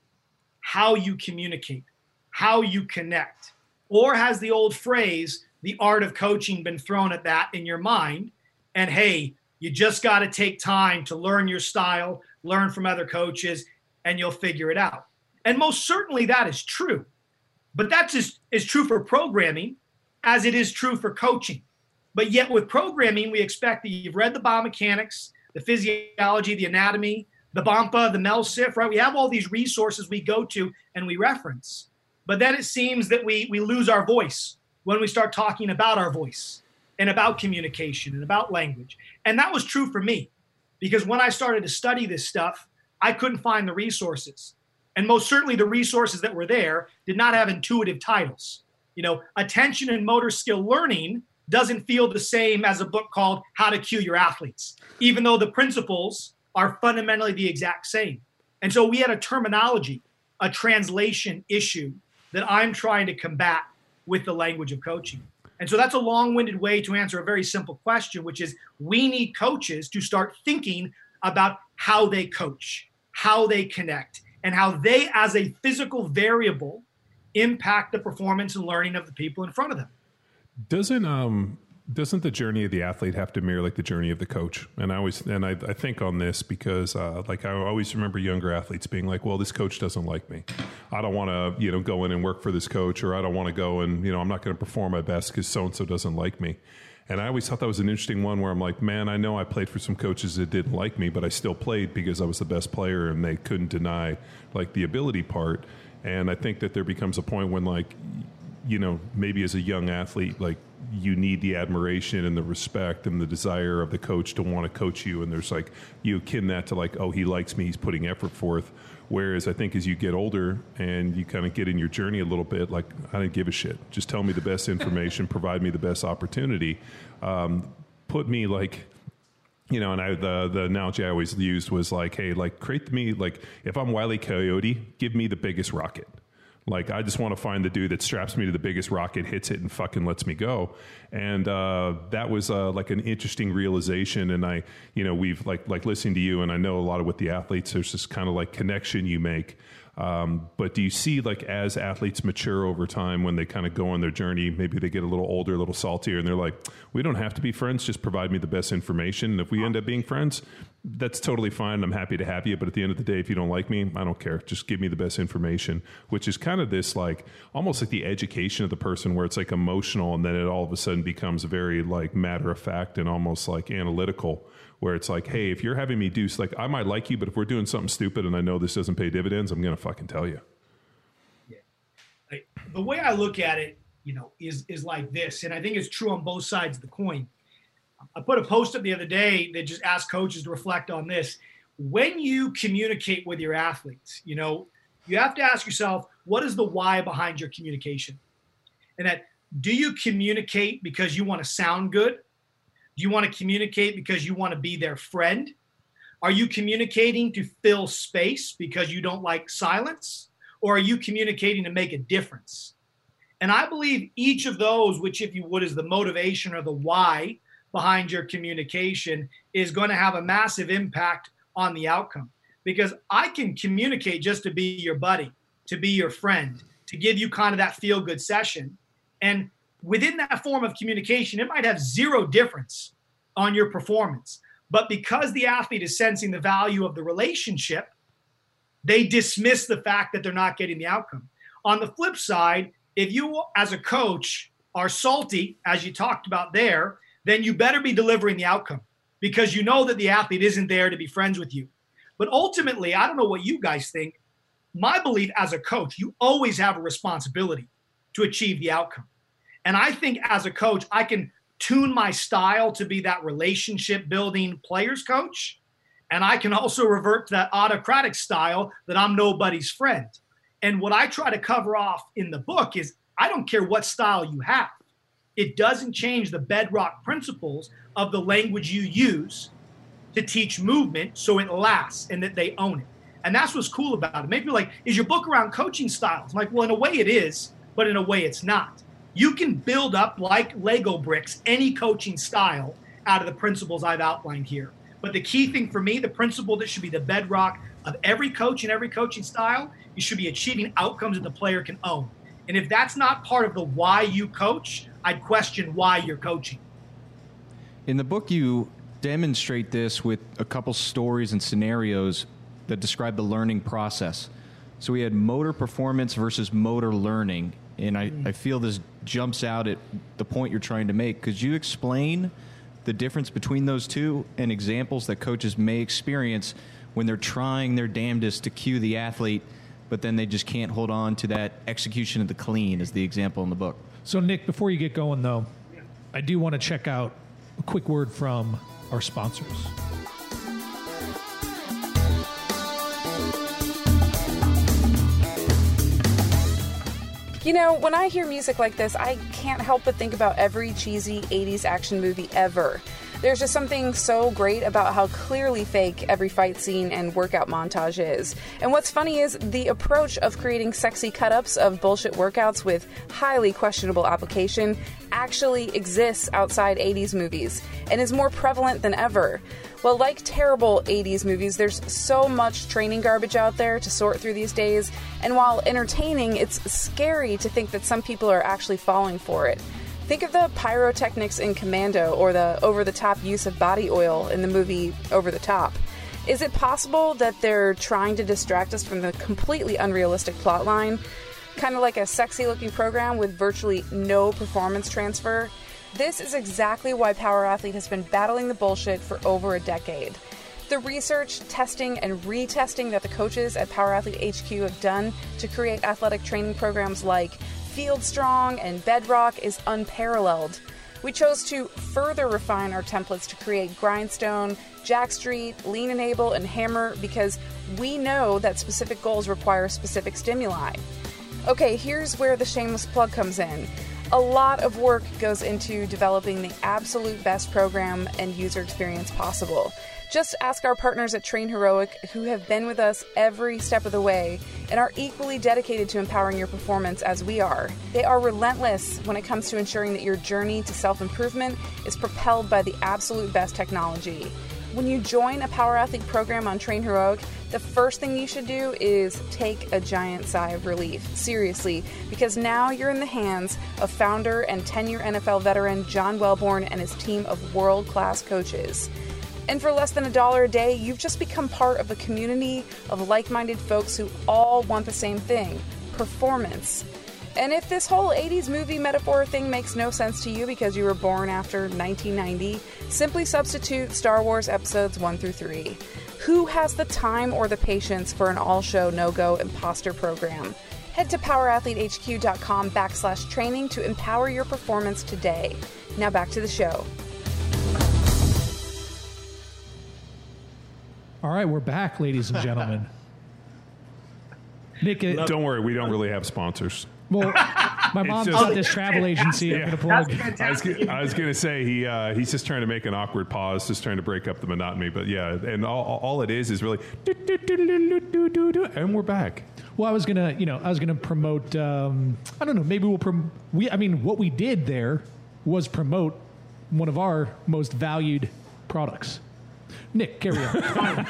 how you communicate, how you connect? Or has the old phrase, the art of coaching, been thrown at that in your mind? And hey, you just got to take time to learn your style, learn from other coaches, and you'll figure it out. And most certainly that is true. But that's as, is true for programming as it is true for coaching. But yet with programming, we expect that you've read the biomechanics, the physiology, the anatomy, the Bompa, the Mel Siff, right? We have all these resources we go to and we reference. But then it seems that we we lose our voice when we start talking about our voice and about communication and about language. And that was true for me because when I started to study this stuff, I couldn't find the resources. And most certainly the resources that were there did not have intuitive titles. You know, attention and motor skill learning doesn't feel the same as a book called How to Cue Your Athletes, even though the principles are fundamentally the exact same. And so we had a terminology, a translation issue that I'm trying to combat with the language of coaching. And so that's a long winded way to answer a very simple question, which is we need coaches to start thinking about how they coach, how they connect, and how they, as a physical variable, impact the performance and learning of the people in front of them. Doesn't um doesn't the journey of the athlete have to mirror like the journey of the coach? And I always and I, I think on this because uh, like I always remember younger athletes being like, "Well, this coach doesn't like me. I don't want to you know go in and work for this coach, or I don't want to go and you know I'm not going to perform my best because so and so doesn't like me." And I always thought that was an interesting one where I'm like, man, I know I played for some coaches that didn't like me, but I still played because I was the best player and they couldn't deny like the ability part. And I think that there becomes a point when like, you know, maybe as a young athlete, like you need the admiration and the respect and the desire of the coach to want to coach you. And there's like, you akin that to like, oh, he likes me, he's putting effort forth. Whereas I think as you get older and you kind of get in your journey a little bit, like I didn't give a shit. Just tell me the best information, provide me the best opportunity, um, put me like you know, and I, the the analogy I always used was like, hey, like create me like if I'm Wiley Coyote, give me the biggest rocket. Like I just want to find the dude that straps me to the biggest rocket, hits it, and fucking lets me go. And uh, that was uh, like an interesting realization. And I, you know, we've like like listening to you, and I know a lot of with the athletes. There's this kind of like connection you make um, but do you see like as athletes mature over time when they kind of go on their journey, maybe they get a little older, a little saltier, and they're like, we don't have to be friends, just provide me the best information. And if we end up being friends, that's totally fine. I'm happy to have you. But at the end of the day, if you don't like me, I don't care. Just give me the best information, which is kind of this like almost like the education of the person where it's like emotional and then it all of a sudden becomes very like matter of fact and almost like analytical where it's like, hey, if you're having me do like I might like you, but if we're doing something stupid and I know this doesn't pay dividends, I'm gonna fucking tell you. Yeah. Like, the way I look at it, you know, is is like this, and I think it's true on both sides of the coin. I put a post up the other day that just asked coaches to reflect on this. When you communicate with your athletes, you know, you have to ask yourself, what is the why behind your communication? And that do you communicate because you want to sound good? Do you want to communicate because you want to be their friend? Are you communicating to fill space because you don't like silence? Or are you communicating to make a difference? And I believe each of those, which, if you would, is the motivation or the why behind your communication, is going to have a massive impact on the outcome. Because I can communicate just to be your buddy, to be your friend, to give you kind of that feel good session. And within that form of communication, it might have zero difference on your performance. But because the athlete is sensing the value of the relationship, they dismiss the fact that they're not getting the outcome. On the flip side, if you, as a coach, are salty, as you talked about there, then you better be delivering the outcome because you know that the athlete isn't there to be friends with you. But ultimately, I don't know what you guys think. My belief as a coach, you always have a responsibility to achieve the outcome. And I think as a coach, I can tune my style to be that relationship building players coach. And I can also revert to that autocratic style that I'm nobody's friend. And what I try to cover off in the book is I don't care what style you have, it doesn't change the bedrock principles of the language you use to teach movement so it lasts and that they own it. And that's what's cool about it. Maybe like, is your book around coaching styles? I'm like, well, in a way it is, but in a way it's not. You can build up like Lego bricks any coaching style out of the principles I've outlined here. But the key thing for me, the principle that should be the bedrock of every coach and every coaching style, you should be achieving outcomes that the player can own. And if that's not part of the why you coach, I'd question why you're coaching. In the book, you demonstrate this with a couple stories and scenarios that describe the learning process. So we had motor performance versus motor learning. And I, I feel this jumps out at the point you're trying to make. Could you explain the difference between those two and examples that coaches may experience when they're trying their damnedest to cue the athlete, but then they just can't hold on to that execution of the clean, as the example in the book? So, Nick, before you get going, though, I do want to check out a quick word from our sponsors. You know, when I hear music like this, I can't help but think about every cheesy 80s action movie ever. There's just something so great about how clearly fake every fight scene and workout montage is. And what's funny is the approach of creating sexy cut ups of bullshit workouts with highly questionable application actually exists outside 80s movies and is more prevalent than ever. Well, like terrible 80s movies, there's so much training garbage out there to sort through these days, and while entertaining, it's scary to think that some people are actually falling for it. Think of the pyrotechnics in Commando or the over the top use of body oil in the movie Over the Top. Is it possible that they're trying to distract us from the completely unrealistic plotline? Kind of like a sexy looking program with virtually no performance transfer? This is exactly why Power Athlete has been battling the bullshit for over a decade. The research, testing, and retesting that the coaches at Power Athlete HQ have done to create athletic training programs like Field Strong and Bedrock is unparalleled. We chose to further refine our templates to create Grindstone, Jacked Street, Lean Enable, and Hammer because we know that specific goals require specific stimuli. Okay, here's where the shameless plug comes in. A lot of work goes into developing the absolute best program and user experience possible. Just ask our partners at TrainHeroic, who have been with us every step of the way and are equally dedicated to empowering your performance as we are. They are relentless when it comes to ensuring that your journey to self improvement is propelled by the absolute best technology. When you join a Power Athlete program on TrainHeroic, the first thing you should do is take a giant sigh of relief. Seriously, because now you're in the hands of founder and 10 year NFL veteran John Welbourn and his team of world class coaches. And for less than a dollar a day, you've just become part of a community of like minded folks who all want the same thing performance. And if this whole 80s movie metaphor thing makes no sense to you because you were born after 1990, simply substitute Star Wars episodes 1 through 3. Who has the time or the patience for an all show, no go imposter program? Head to powerathletehq.com backslash training to empower your performance today. Now back to the show. All right, we're back, ladies and gentlemen. Nick, it, Don't worry, we don't really have sponsors. well, (laughs) my mom's just- got this travel agency. I'm going to plug. I was, gonna, I was gonna say he uh, he's just trying to make an awkward pause, just trying to break up the monotony. But yeah, and all, all it is is really, and we're back. Well, I was gonna, you know, I was gonna promote. Um, I don't know. Maybe we'll prom- we. I mean, what we did there was promote one of our most valued products. Nick, carry on.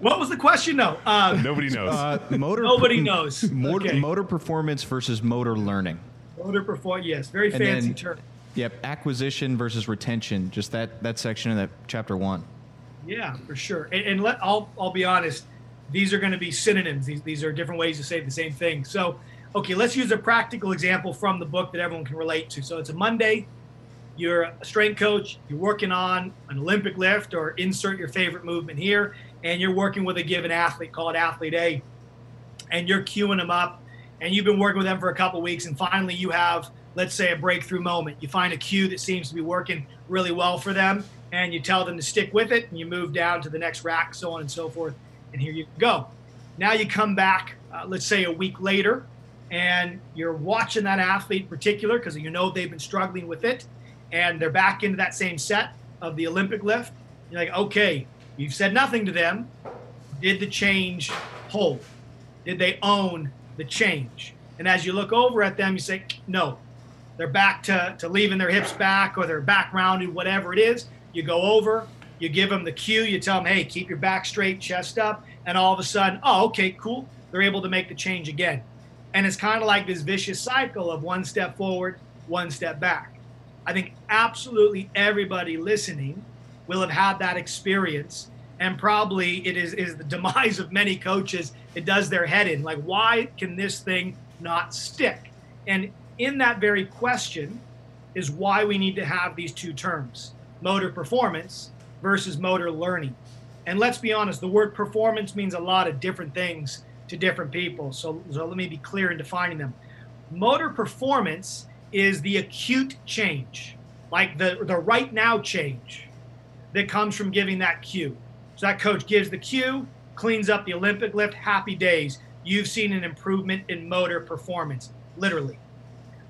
What was the question? No. Uh, Nobody knows. Uh, motor Nobody knows. Motor, Okay. motor performance versus motor learning. motor perform. Yes, very And fancy then- term. Yep, acquisition versus retention. Just that that section of that chapter one. Yeah, for sure. And, and let I'll I'll be honest. These are going to be synonyms. These these are different ways to say the same thing. So, okay, let's use a practical example from the book that everyone can relate to. So it's a Monday. You're a strength coach. You're working on an Olympic lift or insert your favorite movement here, and you're working with a given athlete called athlete A, and you're cueing them up, and you've been working with them for a couple weeks, and finally you have let's say a breakthrough moment. You find a cue that seems to be working really well for them, and you tell them to stick with it, and you move down to the next rack, so on and so forth. And here you go. Now you come back, uh, let's say a week later, and you're watching that athlete in particular because you know they've been struggling with it, and they're back into that same set of the Olympic lift. You're like, okay, you've said nothing to them. Did the change hold? Did they own the change? And as you look over at them, you say, no, they're back to, to leaving their hips back or they're back rounded, whatever it is. You go over, you give them the cue, you tell them, hey, keep your back straight, chest up, and all of a sudden, oh, okay, cool. They're able to make the change again. And it's kind of like this vicious cycle of one step forward, one step back. I think absolutely everybody listening will have had that experience. And probably it is, is the demise of many coaches. It does their head in. Like, why can this thing not stick? And in that very question is why we need to have these two terms motor performance versus motor learning. And let's be honest, the word performance means a lot of different things to different people. So, so let me be clear in defining them. Motor performance is the acute change, like the, the right now change that comes from giving that cue. So that coach gives the cue, cleans up the Olympic lift, happy days. You've seen an improvement in motor performance, literally.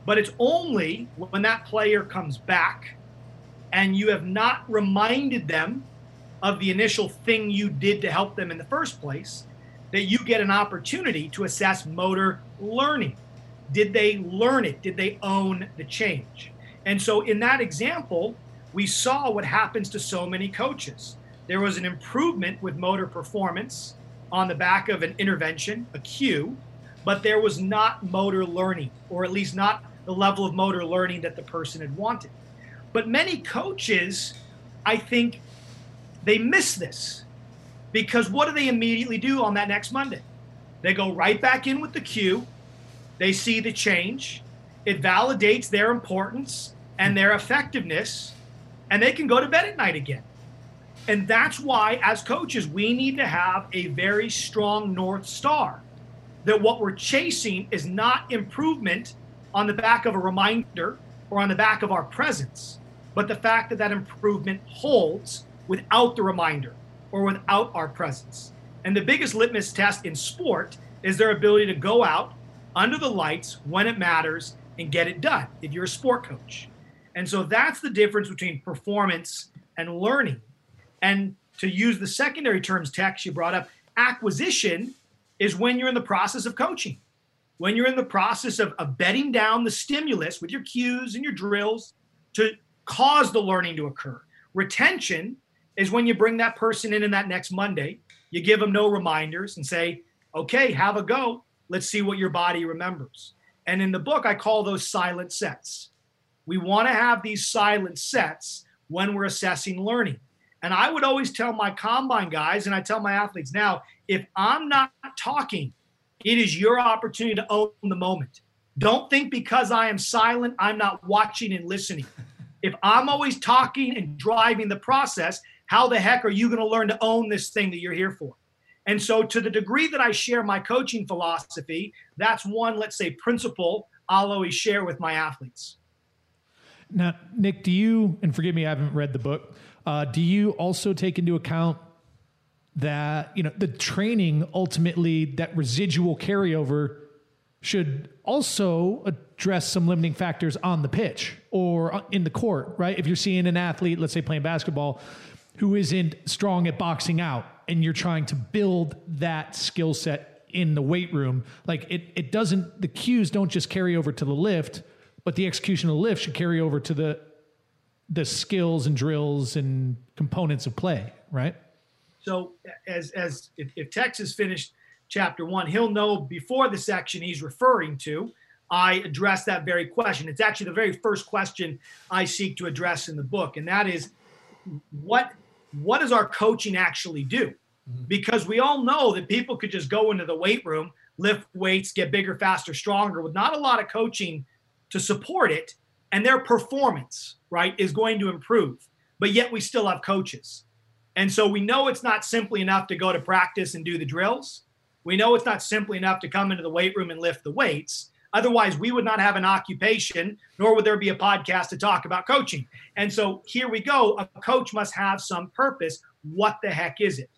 But it's only when that player comes back and you have not reminded them of the initial thing you did to help them in the first place that you get an opportunity to assess motor learning. Did they learn it? Did they own the change? And so in that example, we saw what happens to so many coaches. There was an improvement with motor performance on the back of an intervention, a cue, but there was not motor learning, or at least not the level of motor learning that the person had wanted. But many coaches, I think, they miss this because what do they immediately do on that next Monday? They go right back in with the cue. They see the change. It validates their importance and their effectiveness, and they can go to bed at night again. And that's why, as coaches, we need to have a very strong North Star that what we're chasing is not improvement on the back of a reminder or on the back of our presence, but the fact that that improvement holds without the reminder or without our presence. And the biggest litmus test in sport is their ability to go out under the lights when it matters and get it done if you're a sport coach. And so that's the difference between performance and learning. And to use the secondary terms Tex you brought up, acquisition is when you're in the process of coaching when you're in the process of, of bedding down the stimulus with your cues and your drills to cause the learning to occur. Retention is when you bring that person in in that next Monday, you give them no reminders and say, okay, have a go. Let's see what your body remembers. And in the book, I call those silent sets. We want to have these silent sets when we're assessing learning. And I would always tell my combine guys, and I tell my athletes now, if I'm not talking it is your opportunity to own the moment. Don't think because I am silent, I'm not watching and listening. If I'm always talking and driving the process, how the heck are you going to learn to own this thing that you're here for? And so, to the degree that I share my coaching philosophy, that's one, let's say, principle I'll always share with my athletes. Now, Nick, do you, and forgive me, I haven't read the book, uh, do you also take into account that you know the training ultimately that residual carryover should also address some limiting factors on the pitch or in the court right if you're seeing an athlete let's say playing basketball who isn't strong at boxing out and you're trying to build that skill set in the weight room like it it doesn't the cues don't just carry over to the lift but the execution of the lift should carry over to the the skills and drills and components of play right so as as if, if Texas finished chapter one, he'll know before the section he's referring to I address that very question. It's actually the very first question I seek to address in the book, and that is what what does our coaching actually do? Mm-hmm. Because we all know that people could just go into the weight room, lift weights, get bigger, faster, stronger with not a lot of coaching to support it, and their performance, right, is going to improve. But yet we still have coaches. And so we know it's not simply enough to go to practice and do the drills. We know it's not simply enough to come into the weight room and lift the weights. Otherwise, we would not have an occupation, nor would there be a podcast to talk about coaching. And so here we go. A coach must have some purpose. What the heck is it?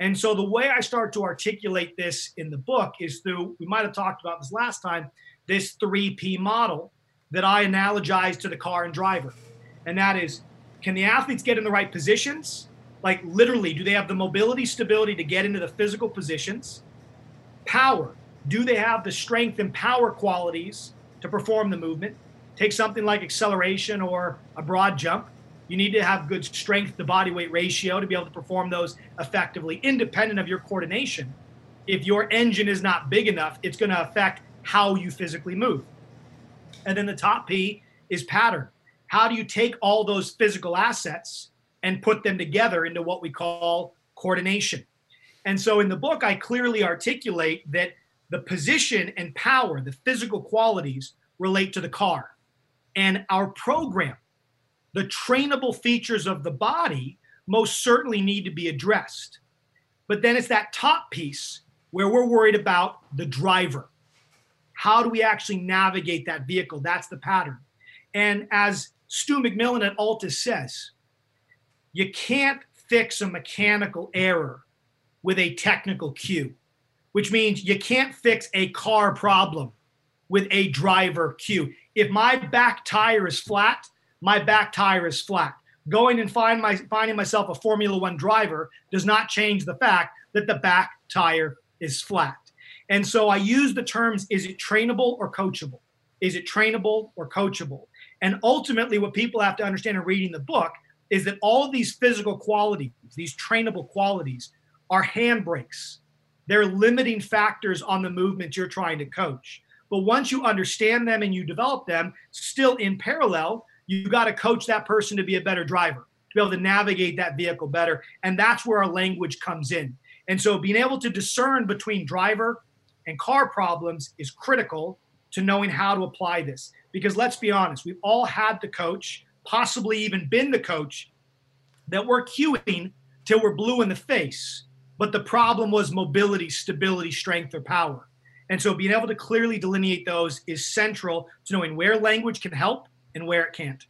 And so the way I start to articulate this in the book is through, we might have talked about this last time, this 3P model that I analogize to the car and driver. And that is can the athletes get in the right positions? Like literally, do they have the mobility, stability to get into the physical positions? Power. Do they have the strength and power qualities to perform the movement? Take something like acceleration or a broad jump. You need to have good strength to body weight ratio to be able to perform those effectively, independent of your coordination. If your engine is not big enough, it's going to affect how you physically move. And then the top P is pattern. How do you take all those physical assets and put them together into what we call coordination? And so in the book, I clearly articulate that the position and power, the physical qualities, relate to the car. And our program, the trainable features of the body, most certainly need to be addressed. But then it's that top piece where we're worried about the driver. How do we actually navigate that vehicle? That's the pattern. And as Stu McMillan at ALTIS says, you can't fix a mechanical error with a technical cue, which means you can't fix a car problem with a driver cue. If my back tire is flat, my back tire is flat. Going and find my, finding myself a Formula One driver does not change the fact that the back tire is flat. And so I use the terms is it trainable or coachable? Is it trainable or coachable? And ultimately, what people have to understand in reading the book is that all of these physical qualities, these trainable qualities, are handbrakes. They're limiting factors on the movement you're trying to coach. But once you understand them and you develop them, still in parallel, you got to coach that person to be a better driver, to be able to navigate that vehicle better. And that's where our language comes in. And so being able to discern between driver and car problems is critical to knowing how to apply this. Because let's be honest, we've all had the coach, possibly even been the coach, that we're cueing till we're blue in the face. But the problem was mobility, stability, strength, or power. And so being able to clearly delineate those is central to knowing where language can help and where it can't.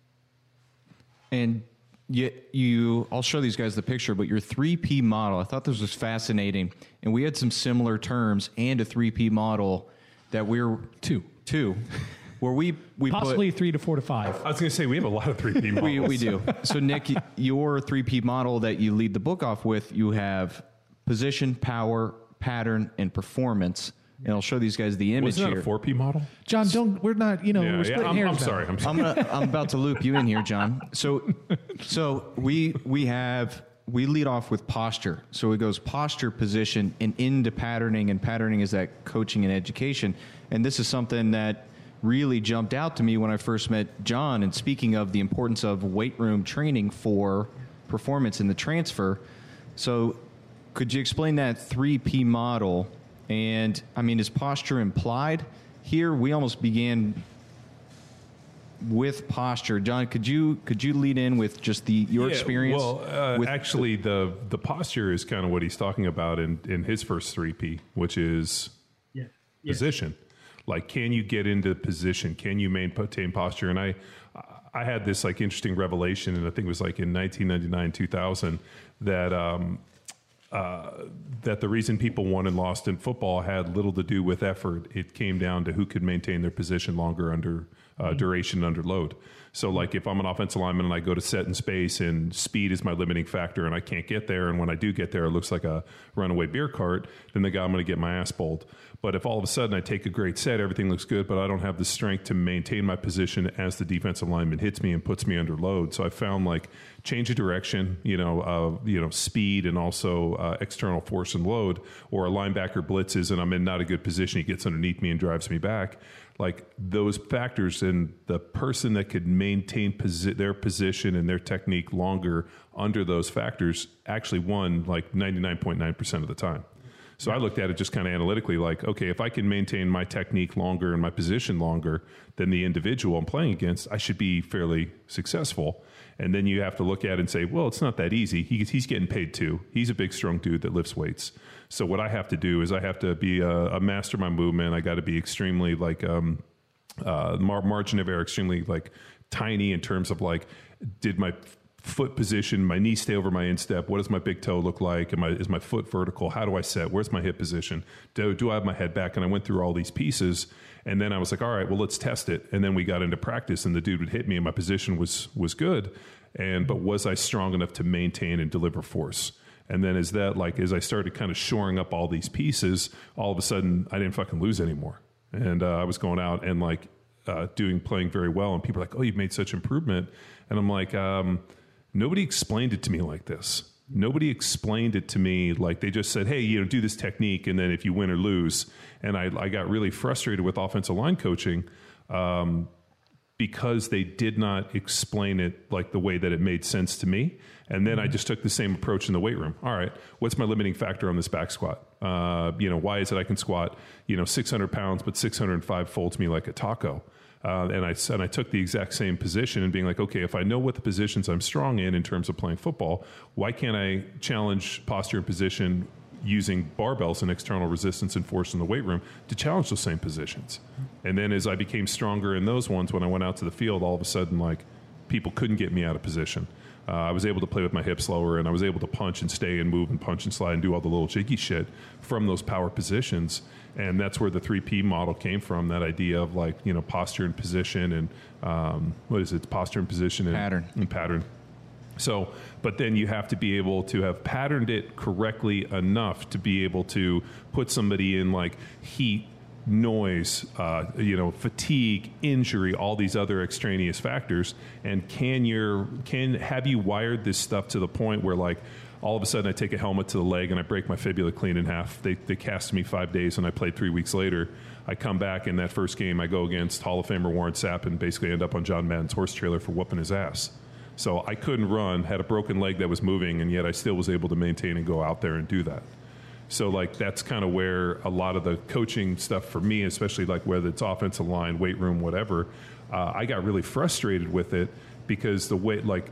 And you, you, I'll show these guys the picture, but your 3P model, I thought this was fascinating. And we had some similar terms and a 3P model that we're Two. two, where we, we Possibly put, three to four to five. I was going to say we have a lot of 3P models. (laughs) we, we do. So, Nick, your 3P model that you lead the book off with, you have position, power, pattern, and performance. And I'll show these guys the image Wasn't here. that a 4P model? John, don't. We're not. You know, Yeah, we're yeah. splitting I'm, hairs. I'm now. sorry. I'm sorry. I'm gonna, I'm about to loop you in here, John. So, so we we have we lead off with posture. So it goes posture, position, and into patterning. And patterning is that coaching and education. And this is something that really jumped out to me when I first met John. And speaking of the importance of weight room training for performance in the transfer, so could you explain that three P model? And I mean, is posture implied? Here, we almost began with posture. John, could you could you lead in with just the your Yeah, experience? Well, uh, with actually, the the posture is kind of what he's talking about in in his first three P, which is Yeah. position. Like, can you get into position? Can you maintain posture? And I, I had this like interesting revelation, and I think it was like in 1999, 2000, that um, uh, that the reason people won and lost in football had little to do with effort. It came down to who could maintain their position longer under uh, duration under load. So, like if I'm an offensive lineman and I go to set in space and speed is my limiting factor and I can't get there, and when I do get there, it looks like a runaway beer cart, then the guy I'm going to get my ass bowled. But if all of a sudden I take a great set, everything looks good, but I don't have the strength to maintain my position as the defensive lineman hits me and puts me under load. So I found like change of direction, you know, uh, you know, speed and also uh, external force and load, or a linebacker blitzes and I'm in not a good position, he gets underneath me and drives me back. like those factors and the person that could maintain posi- their position and their technique longer under those factors actually won like 99.9% of the time. So I looked at it just kind of analytically like, okay, if I can maintain my technique longer and my position longer than the individual I'm playing against, I should be fairly successful. And then you have to look at it and say, well, it's not that easy. He, he's getting paid too. He's a big, strong dude that lifts weights. So what I have to do is I have to be a, a master of my movement. I got to be extremely like um, uh, mar- margin of error, extremely like tiny in terms of like, did my foot position, my knee stay over my instep? What does my big toe look like? Am I, is my foot vertical? How do I set? Where's my hip position? Do, do I have my head back? And I went through all these pieces. And then I was like, all right, well, let's test it. And then we got into practice, and the dude would hit me, and my position was was good. And but was I strong enough to maintain and deliver force? And then as that like as I started kind of shoring up all these pieces, all of a sudden I didn't fucking lose anymore. And uh, I was going out and like uh, doing playing very well, and people are like, "Oh, you've made such improvement," and I'm like. Um, nobody explained it to me like this. Nobody explained it to me like they just said, "Hey, you know, do this technique, and then if you win or lose." And I, I got really frustrated with offensive line coaching um, because they did not explain it like the way that it made sense to me. And then I just took the same approach in the weight room. All right, what's my limiting factor on this back squat? Uh, you know, why is it I can squat, you know, 600 pounds, but 605 folds me like a taco? Uh, and I and I took the exact same position and being like, okay, if I know what the positions I'm strong in in terms of playing football, why can't I challenge posture and position using barbells and external resistance and force in the weight room to challenge those same positions? And then as I became stronger in those ones, when I went out to the field, all of a sudden, like people couldn't get me out of position. Uh, I was able to play with my hips lower, and I was able to punch and stay and move and punch and slide and do all the little jiggy shit from those power positions and that's where the 3p model came from that idea of like you know posture and position and um, what is it? Posture and position and Pattern. and pattern. So but then you have to be able to have patterned it correctly enough to be able to put somebody in like heat noise uh, you know fatigue injury all these other extraneous factors. And can your can have you wired this stuff to the point where like all of a sudden I take a helmet to the leg and I break my fibula clean in half. They, they cast me five days and I played three weeks later. I come back in that first game, I go against Hall of Famer Warren Sapp and basically end up on John Madden's horse trailer for whooping his ass. So I couldn't run, had a broken leg that was moving, and yet I still was able to maintain and go out there and do that. So like that's kind of where a lot of the coaching stuff for me, especially like whether it's offensive line, weight room, whatever, uh, I got really frustrated with it because the way like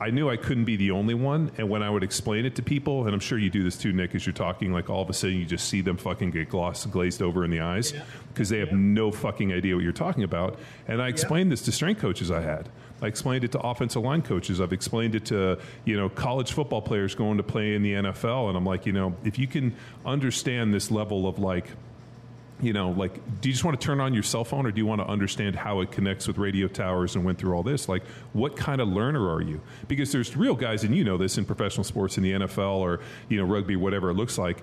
I knew I couldn't be the only one. And when I would explain it to people, and I'm sure you do this too, Nick, as you're talking, like all of a sudden you just see them fucking get gloss, glazed over in the eyes because they have yeah. no fucking idea what you're talking about. And I explained yeah. this to strength coaches I had. I explained it to offensive line coaches. I've explained it to you know college football players going to play in the NFL. And I'm like, you know, if you can understand this level of like you know, like, do you just want to turn on your cell phone or do you want to understand how it connects with radio towers and went through all this? Like, what kind of learner are you? Because there's real guys, and you know this in professional sports in the NFL or, you know, rugby, whatever it looks like,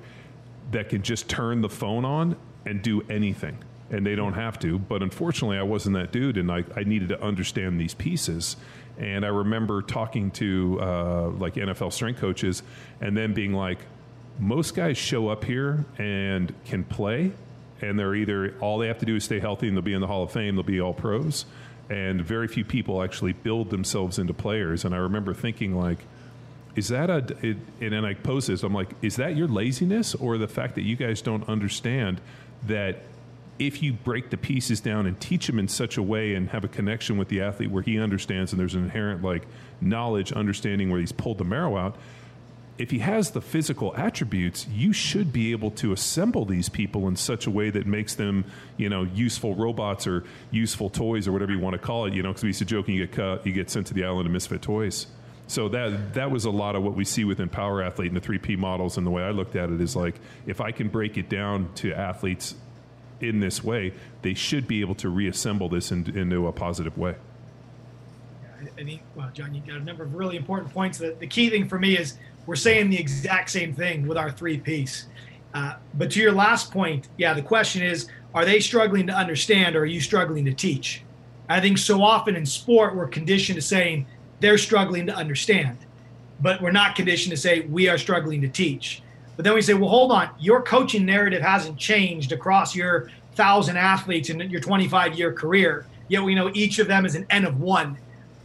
that can just turn the phone on and do anything. And they don't have to. But unfortunately, I wasn't that dude, and I, I needed to understand these pieces. And I remember talking to uh, like NFL strength coaches and then being like, most guys show up here and can play and they're either all they have to do is stay healthy and they'll be in the Hall of Fame, they'll be all pros. And very few people actually build themselves into players. And I remember thinking like, is that a it, and then I pose this, I'm like, is that your laziness or the fact that you guys don't understand that if you break the pieces down and teach them in such a way and have a connection with the athlete where he understands and there's an inherent like knowledge, understanding where he's pulled the marrow out, if he has the physical attributes, you should be able to assemble these people in such a way that makes them, you know, useful robots or useful toys or whatever you want to call it. You know, because we used to joke, you get cut, you get sent to the island of misfit toys. So that that was a lot of what we see within Power Athlete and the three P models. And the way I looked at it is like, if I can break it down to athletes in this way, they should be able to reassemble this in, into a positive way. I think, well, John, you got a number of really important points. The, the key thing for me is we're saying the exact same thing with our three piece. Uh, but to your last point, yeah, the question is are they struggling to understand or are you struggling to teach? I think so often in sport, we're conditioned to saying they're struggling to understand, but we're not conditioned to say we are struggling to teach. But then we say, well, hold on, your coaching narrative hasn't changed across your thousand athletes in your 25 year career, yet we know each of them is an N of one.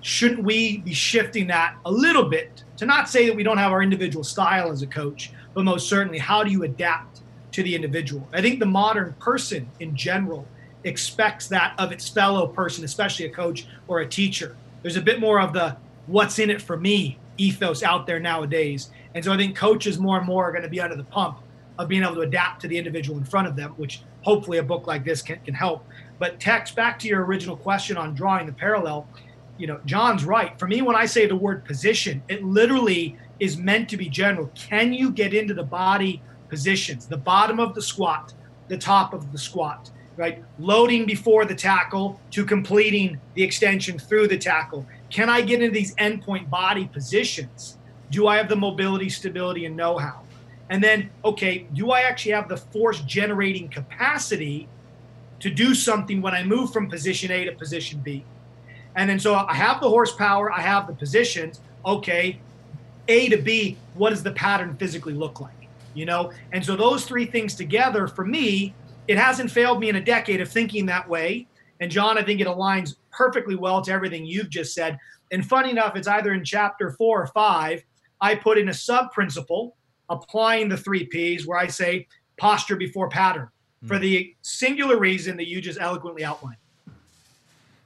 Shouldn't we be shifting that a little bit to not say that we don't have our individual style as a coach, but most certainly, how do you adapt to the individual? I think the modern person in general expects that of its fellow person, especially a coach or a teacher. There's a bit more of the what's in it for me ethos out there nowadays. And so I think coaches more and more are going to be under the pump of being able to adapt to the individual in front of them, which hopefully a book like this can, can help. But Tex, back to your original question on drawing the parallel, you know, John's right. For me, when I say the word position, it literally is meant to be general. Can you get into the body positions, the bottom of the squat, the top of the squat, right? Loading before the tackle to completing the extension through the tackle. Can I get into these endpoint body positions? Do I have the mobility, stability, and know how? And then, okay, do I actually have the force generating capacity to do something when I move from position A to position B? And then, so I have the horsepower, I have the positions. Okay, A to B, what does the pattern physically look like? You know, and so those three things together for me, it hasn't failed me in a decade of thinking that way. And John, I think it aligns perfectly well to everything you've just said. And funny enough, it's either in chapter four or five, I put in a sub principle applying the three P's where I say posture before pattern mm. for the singular reason that you just eloquently outlined.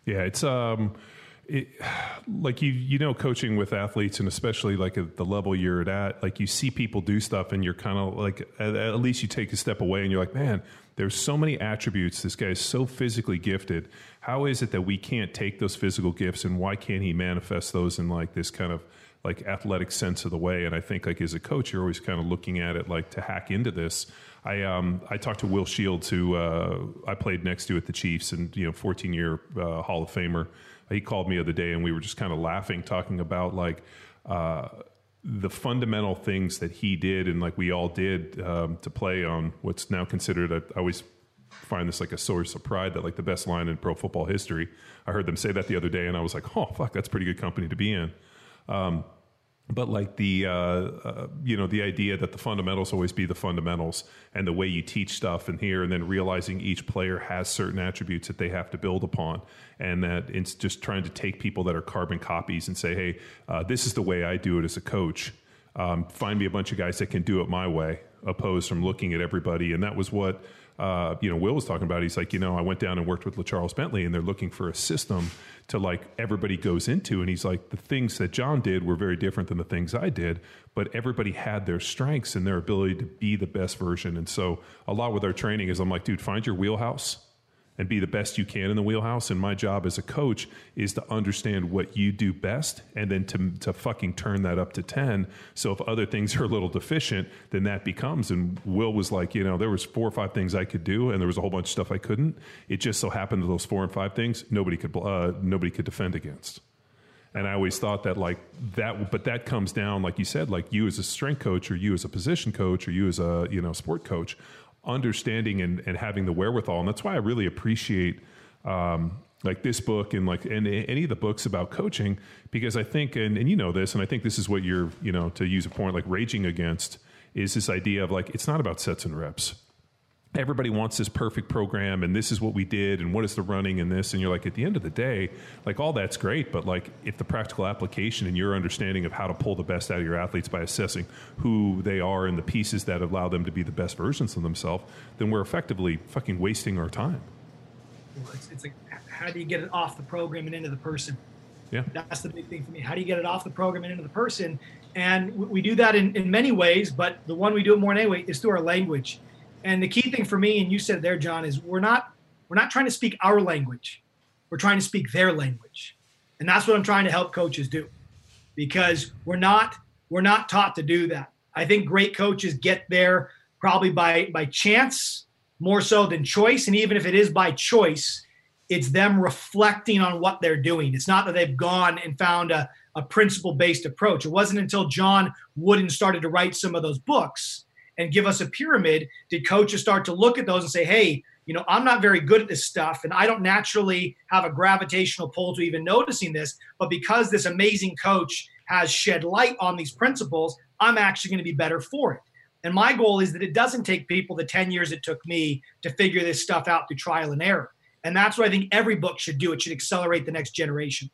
Yeah, it's um it, like you you know coaching with athletes and especially like at the level you're at like you see people do stuff and you're kind of like at, at, least you take a step away and you're like man there's so many attributes this guy is so physically gifted. How is it that we can't take those physical gifts and why can't he manifest those in like this kind of like athletic sense of the way? And i think like as a coach you're always kind of looking at it like to hack into this I um I talked to Will Shields, who uh, I played next to at the Chiefs, and you know, 14 year uh, Hall of Famer he called me the other day and we were just kind of laughing, talking about like uh, the fundamental things that he did and like we all did um, to play on what's now considered. A, I always find this like a source of pride that like the best line in pro football history. I heard them say that the other day and I was like, oh fuck, that's pretty good company to be in. Um, but like the uh, uh, you know the idea that the fundamentals always be the fundamentals and the way you teach stuff in here and then realizing each player has certain attributes that they have to build upon and that it's just trying to take people that are carbon copies and say hey uh, this is the way i do it as a coach um, find me a bunch of guys that can do it my way opposed from looking at everybody and that was what uh, you know, Will was talking about. He's like, you know, I went down and worked with LaCharles Bentley, and they're looking for a system to like everybody goes into. And he's like, the things that John did were very different than the things I did, but everybody had their strengths and their ability to be the best version. And so, a lot with our training is, I'm like, dude, find your wheelhouse and be the best you can in the wheelhouse. And my job as a coach is to understand what you do best and then to, to fucking turn that up to 10. So if other things are a little deficient, then that becomes. And Will was like, you know, there was four or five things I could do and there was a whole bunch of stuff I couldn't. It just so happened that those four and five things, nobody could, uh, nobody could defend against. And I always thought that like that, but that comes down, like you said, like you as a strength coach or you as a position coach or you as a, you know, sport coach understanding and, and having the wherewithal. And that's why I really appreciate um, like this book and like and any of the books about coaching because I think and, and you know this and I think this is what you're you know to use a point like raging against is this idea of like it's not about sets and reps everybody wants this perfect program and this is what we did and what is the running and this? And you're like at the end of the day like all that's great but like if the practical application and your understanding of how to pull the best out of your athletes by assessing who they are and the pieces that allow them to be the best versions of themselves then we're effectively fucking wasting our time. Well, it's, it's like how do you get it off the program and into the person? Yeah. That's the big thing for me. How do you get it off the program and into the person? And we do that in, in many ways but the one we do it more anyway is through our language and the key thing for me, and you said there, John, is we're not we're not trying to speak our language. We're trying to speak their language. And that's what I'm trying to help coaches do. Because we're not we're not taught to do that. I think great coaches get there probably by by chance more so than choice. And even if it is by choice, it's them reflecting on what they're doing. It's not that they've gone and found a, a principle based approach. It wasn't until John Wooden started to write some of those books and give us a pyramid, did coaches start to look at those and say, hey, you know, I'm not very good at this stuff and I don't naturally have a gravitational pull to even noticing this. But because this amazing coach has shed light on these principles, I'm actually going to be better for it. And my goal is that it doesn't take people the 10 years it took me to figure this stuff out through trial and error. And that's what I think every book should do. It should accelerate the next generation.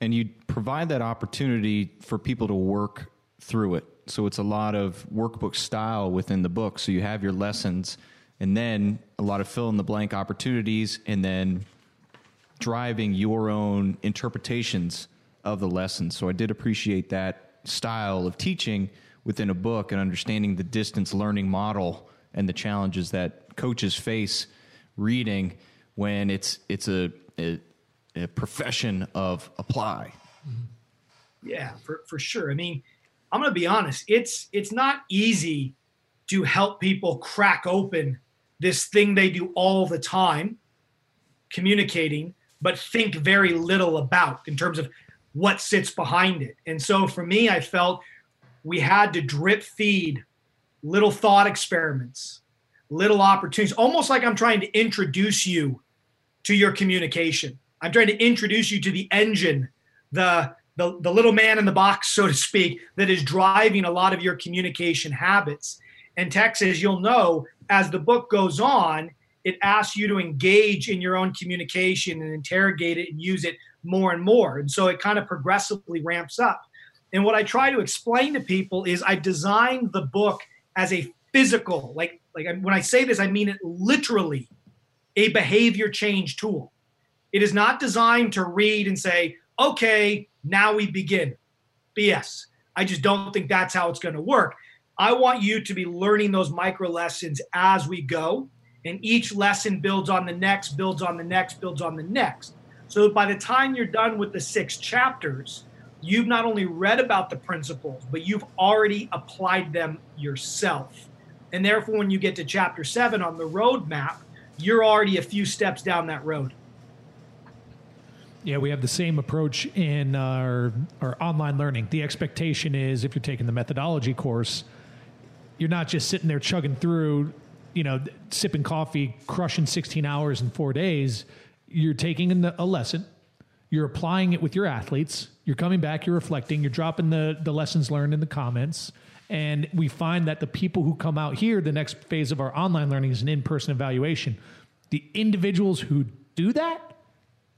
And you provide that opportunity for people to work through it. So it's a lot of workbook style within the book. So you have your lessons and then a lot of fill in the blank opportunities and then driving your own interpretations of the lessons. So I did appreciate that style of teaching within a book and understanding the distance learning model and the challenges that coaches face reading when it's it's a, a, a profession of apply. Mm-hmm. Yeah, for, for sure. I mean, I'm going to be honest. It's it's not easy to help people crack open this thing they do all the time, communicating, but think very little about in terms of what sits behind it. And so for me, I felt we had to drip feed little thought experiments, little opportunities, almost like I'm trying to introduce you to your communication. I'm trying to introduce you to the engine, the the, the little man in the box, so to speak, that is driving a lot of your communication habits. And Tex, as, you'll know as the book goes on, it asks you to engage in your own communication and interrogate it and use it more and more. And so it kind of progressively ramps up. And what I try to explain to people is I designed the book as a physical, like like when I say this, I mean it literally, a behavior change tool. It is not designed to read and say, okay, now we begin. BS. I just don't think that's how it's going to work. I want you to be learning those micro lessons as we go. And each lesson builds on the next, builds on the next, builds on the next. So by the time you're done with the six chapters, you've not only read about the principles, but you've already applied them yourself. And therefore, when you get to chapter seven on the roadmap, you're already a few steps down that road. Yeah, we have the same approach in our, our online learning. The expectation is if you're taking the methodology course, you're not just sitting there chugging through, you know, sipping coffee, crushing 16 hours in four days. You're taking a lesson, you're applying it with your athletes, you're coming back, you're reflecting, you're dropping the, the lessons learned in the comments. And we find that the people who come out here, the next phase of our online learning is an in person evaluation. The individuals who do that,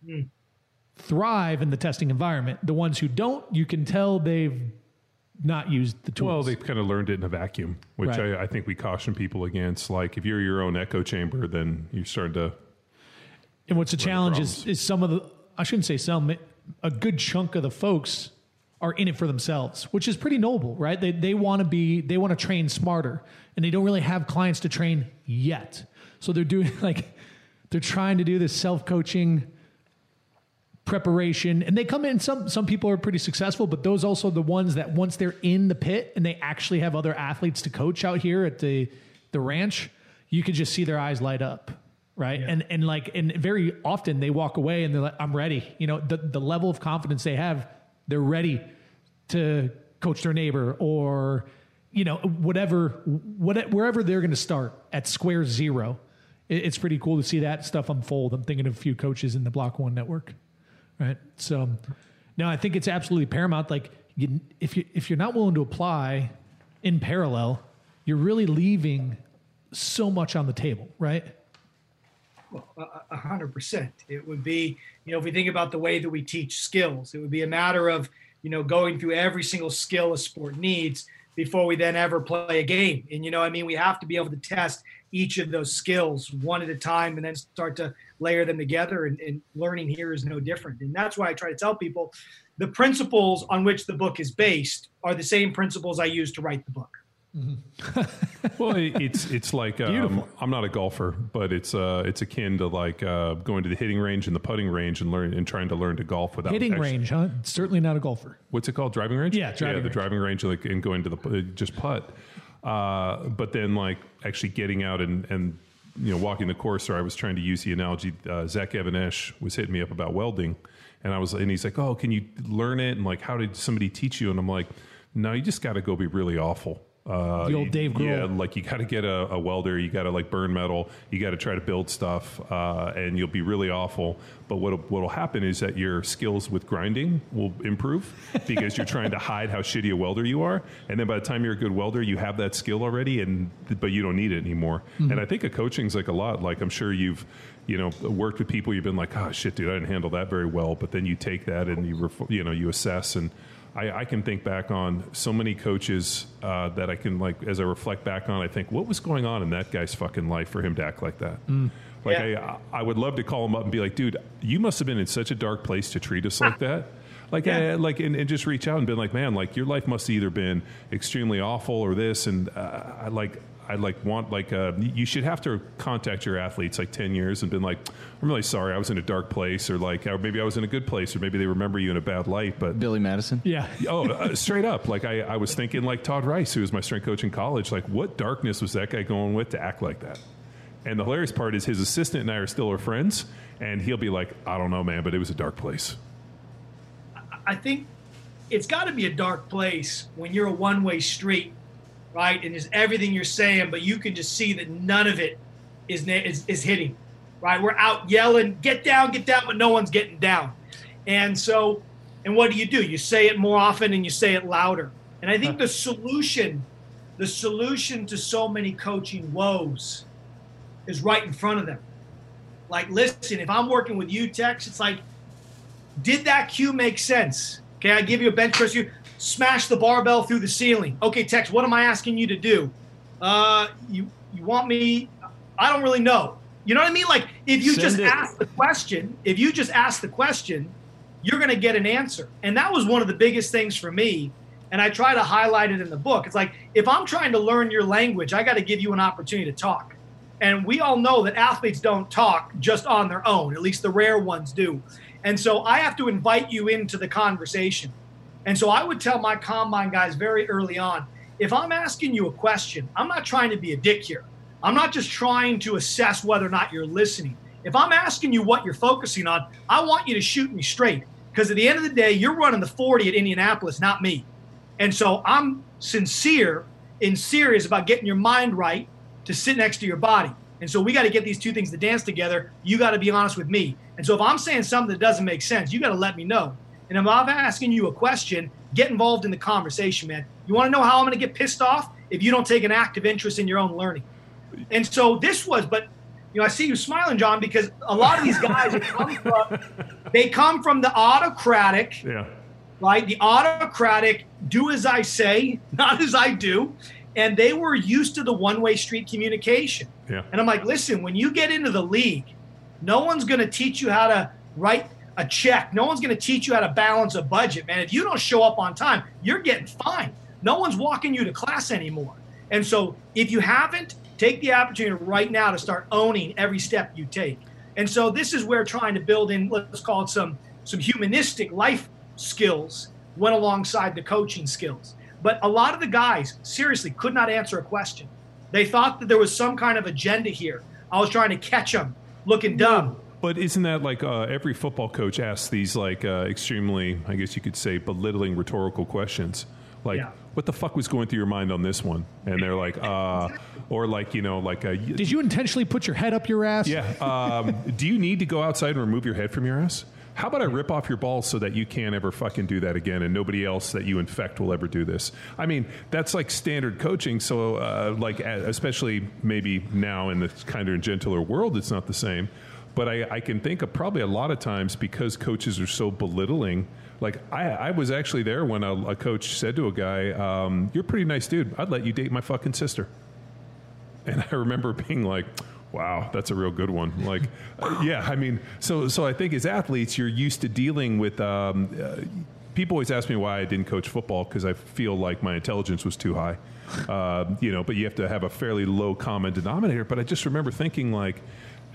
mm thrive in the testing environment. The ones who don't, you can tell they've not used the tools. Well, they've kind of learned it in a vacuum, which right. I, I, think we caution people against. Like, if you're your own echo chamber, then you're starting to. And what's the challenge is, is some of the, I shouldn't say some, a good chunk of the folks are in it for themselves, which is pretty noble, right? They, they want to be, they want to train smarter and they don't really have clients to train yet. So they're doing (laughs) like, they're trying to do this self coaching preparation. And they come in some some people are pretty successful but those also the ones that once they're in the pit and they actually have other athletes to coach out here at the the ranch you can just see their eyes light up right? Yeah. and and like and very often they walk away and they're like i'm ready. You know the the level of confidence they have they're ready to coach their neighbor or you know whatever what wherever they're going to start at square zero it's pretty cool to see that stuff unfold. I'm thinking of a few coaches in the block one network right? So, no, I think it's absolutely paramount. Like, you, if you if you're not willing to apply in parallel, you're really leaving so much on the table, right? Well, a hundred percent. It would be, you know, if we think about the way that we teach skills, it would be a matter of, you know, going through every single skill a sport needs before we then ever play a game. And you know, I mean, we have to be able to test each of those skills one at a time and then start to layer them together. And, and, learning here is no different. And that's why I try to tell people the principles on which the book is based are the same principles I use to write the book. Mm-hmm. (laughs) well, it's it's like um, I'm not a golfer, but it's uh, it's akin to like uh, going to the hitting range and the putting range and learn and trying to learn to golf without hitting actually, range. Huh? Certainly not a golfer. What's it called? Driving range. Yeah, driving yeah, range. the driving range, like and going to the just putt. Uh, but then like actually getting out and and you know walking the course. Or I was trying to use the analogy. Uh, Zach Even-Esh was hitting me up about welding, and I was and he's like, "Oh, can you learn it?" And like, how did somebody teach you? And I'm like, "No, you just got to go be really awful." Uh, The old Dave Grohl. Yeah, like you got to get a, a welder, you got to like burn metal, you got to try to build stuff, uh, and you'll be really awful. But what what will happen is that your skills with grinding will improve because you're trying to hide how shitty a welder you are, and then by the time you're a good welder, you have that skill already, and but you don't need it anymore. And I think a coaching's like a lot. Like I'm sure you've you know worked with people, you've been like, oh shit, dude, I didn't handle that very well. But then you take that and you ref- you know you assess and. I, I can think back on so many coaches uh, that I can like as I reflect back on. I think what was going on in that guy's fucking life for him to act like that. Like Yeah. I, I would love to call him up and be like, dude, you must have been in such a dark place to treat us like that. Like, Yeah. uh, like, and, and just reach out and been like, man, like your life must have either been extremely awful or this, and uh, I like. I like want like uh, you should have to contact your athletes like ten years and been like I'm really sorry I was in a dark place or like or maybe I was in a good place or maybe they remember you in a bad light but Billy Madison. Yeah. (laughs) oh, uh, straight up. Like I, I was thinking, like Todd Rice, who was my strength coach in college. Like, what darkness was that guy going with to act like that? And the hilarious part is his assistant and I are still our friends, and he'll be like, I don't know, man, but it was a dark place. I think it's got to be a dark place when you're a one way street, right? And there's everything you're saying, but you can just see that none of it is, is, is hitting, right? We're out yelling, get down, get down, but no one's getting down. And so, and what do you do? You say it more often and you say it louder. And I think the solution, the solution to so many coaching woes is right in front of them. Like, listen, if I'm working with you, Tex, it's like, did that cue make sense? Okay, I give you a bench press. You smash the barbell through the ceiling. Okay, Tex, what am I asking you to do? Uh, you you want me? I don't really know. You know what I mean? Like if you Send just it. ask the question, if you just ask the question, you're going to get an answer. And that was one of the biggest things for me. And I try to highlight it in the book. It's like if I'm trying to learn your language, I got to give you an opportunity to talk. And we all know that athletes don't talk just on their own, at least the rare ones do. And so I have to invite you into the conversation. And so I would tell my combine guys very early on if I'm asking you a question, I'm not trying to be a dick here. I'm not just trying to assess whether or not you're listening. If I'm asking you what you're focusing on, I want you to shoot me straight. Because at the end of the day, you're running the 40 at Indianapolis, not me. And so I'm sincere and serious about getting your mind right to sit next to your body. And so we got to get these two things to dance together. You got to be honest with me. And so if I'm saying something that doesn't make sense, you got to let me know. And if I'm asking you a question, get involved in the conversation, man. You want to know how I'm going to get pissed off if you don't take an active interest in your own learning. And so this was, but you know, I see you smiling, John, because a lot of these guys they come from, they come from the autocratic Yeah. right? The autocratic, do as I say, not as I do. And they were used to the one way street communication. Yeah. And I'm like, listen, when you get into the league, no one's going to teach you how to write a check. No one's going to teach you how to balance a budget, man. If you don't show up on time, you're getting fined. No one's walking you to class anymore. And so if you haven't, take the opportunity right now to start owning every step you take. And so this is where trying to build in, let's call it some some humanistic life skills went alongside the coaching skills. But a lot of the guys seriously could not answer a question. They thought that there was some kind of agenda here. I was trying to catch them looking dumb. But isn't that like uh, every football coach asks these like uh, extremely, I guess you could say, belittling rhetorical questions? Like, Yeah. what the fuck was going through your mind on this one? And they're like, uh, or like, you know, like, uh, y- Did you intentionally put your head up your ass? yeah. Um, do you need to go outside and remove your head from your ass? How about I rip off your balls so that you can't ever fucking do that again, and nobody else that you infect will ever do this? I mean, that's like standard coaching. So, uh, like, especially maybe now in the kinder and gentler world, it's not the same. But I, I can think of probably a lot of times because coaches are so belittling. Like I, I was actually there when a, a coach said to a guy, um, "You're a pretty nice dude. I'd let you date my fucking sister." And (laughs) I remember being like, wow, that's a real good one. Like, uh, (laughs) yeah, I mean, so, so I think as athletes, you're used to dealing with, um, uh, people always ask me why I didn't coach football because I feel like my intelligence was too high. (laughs) Uh, you know, but you have to have a fairly low common denominator. But I just remember thinking like,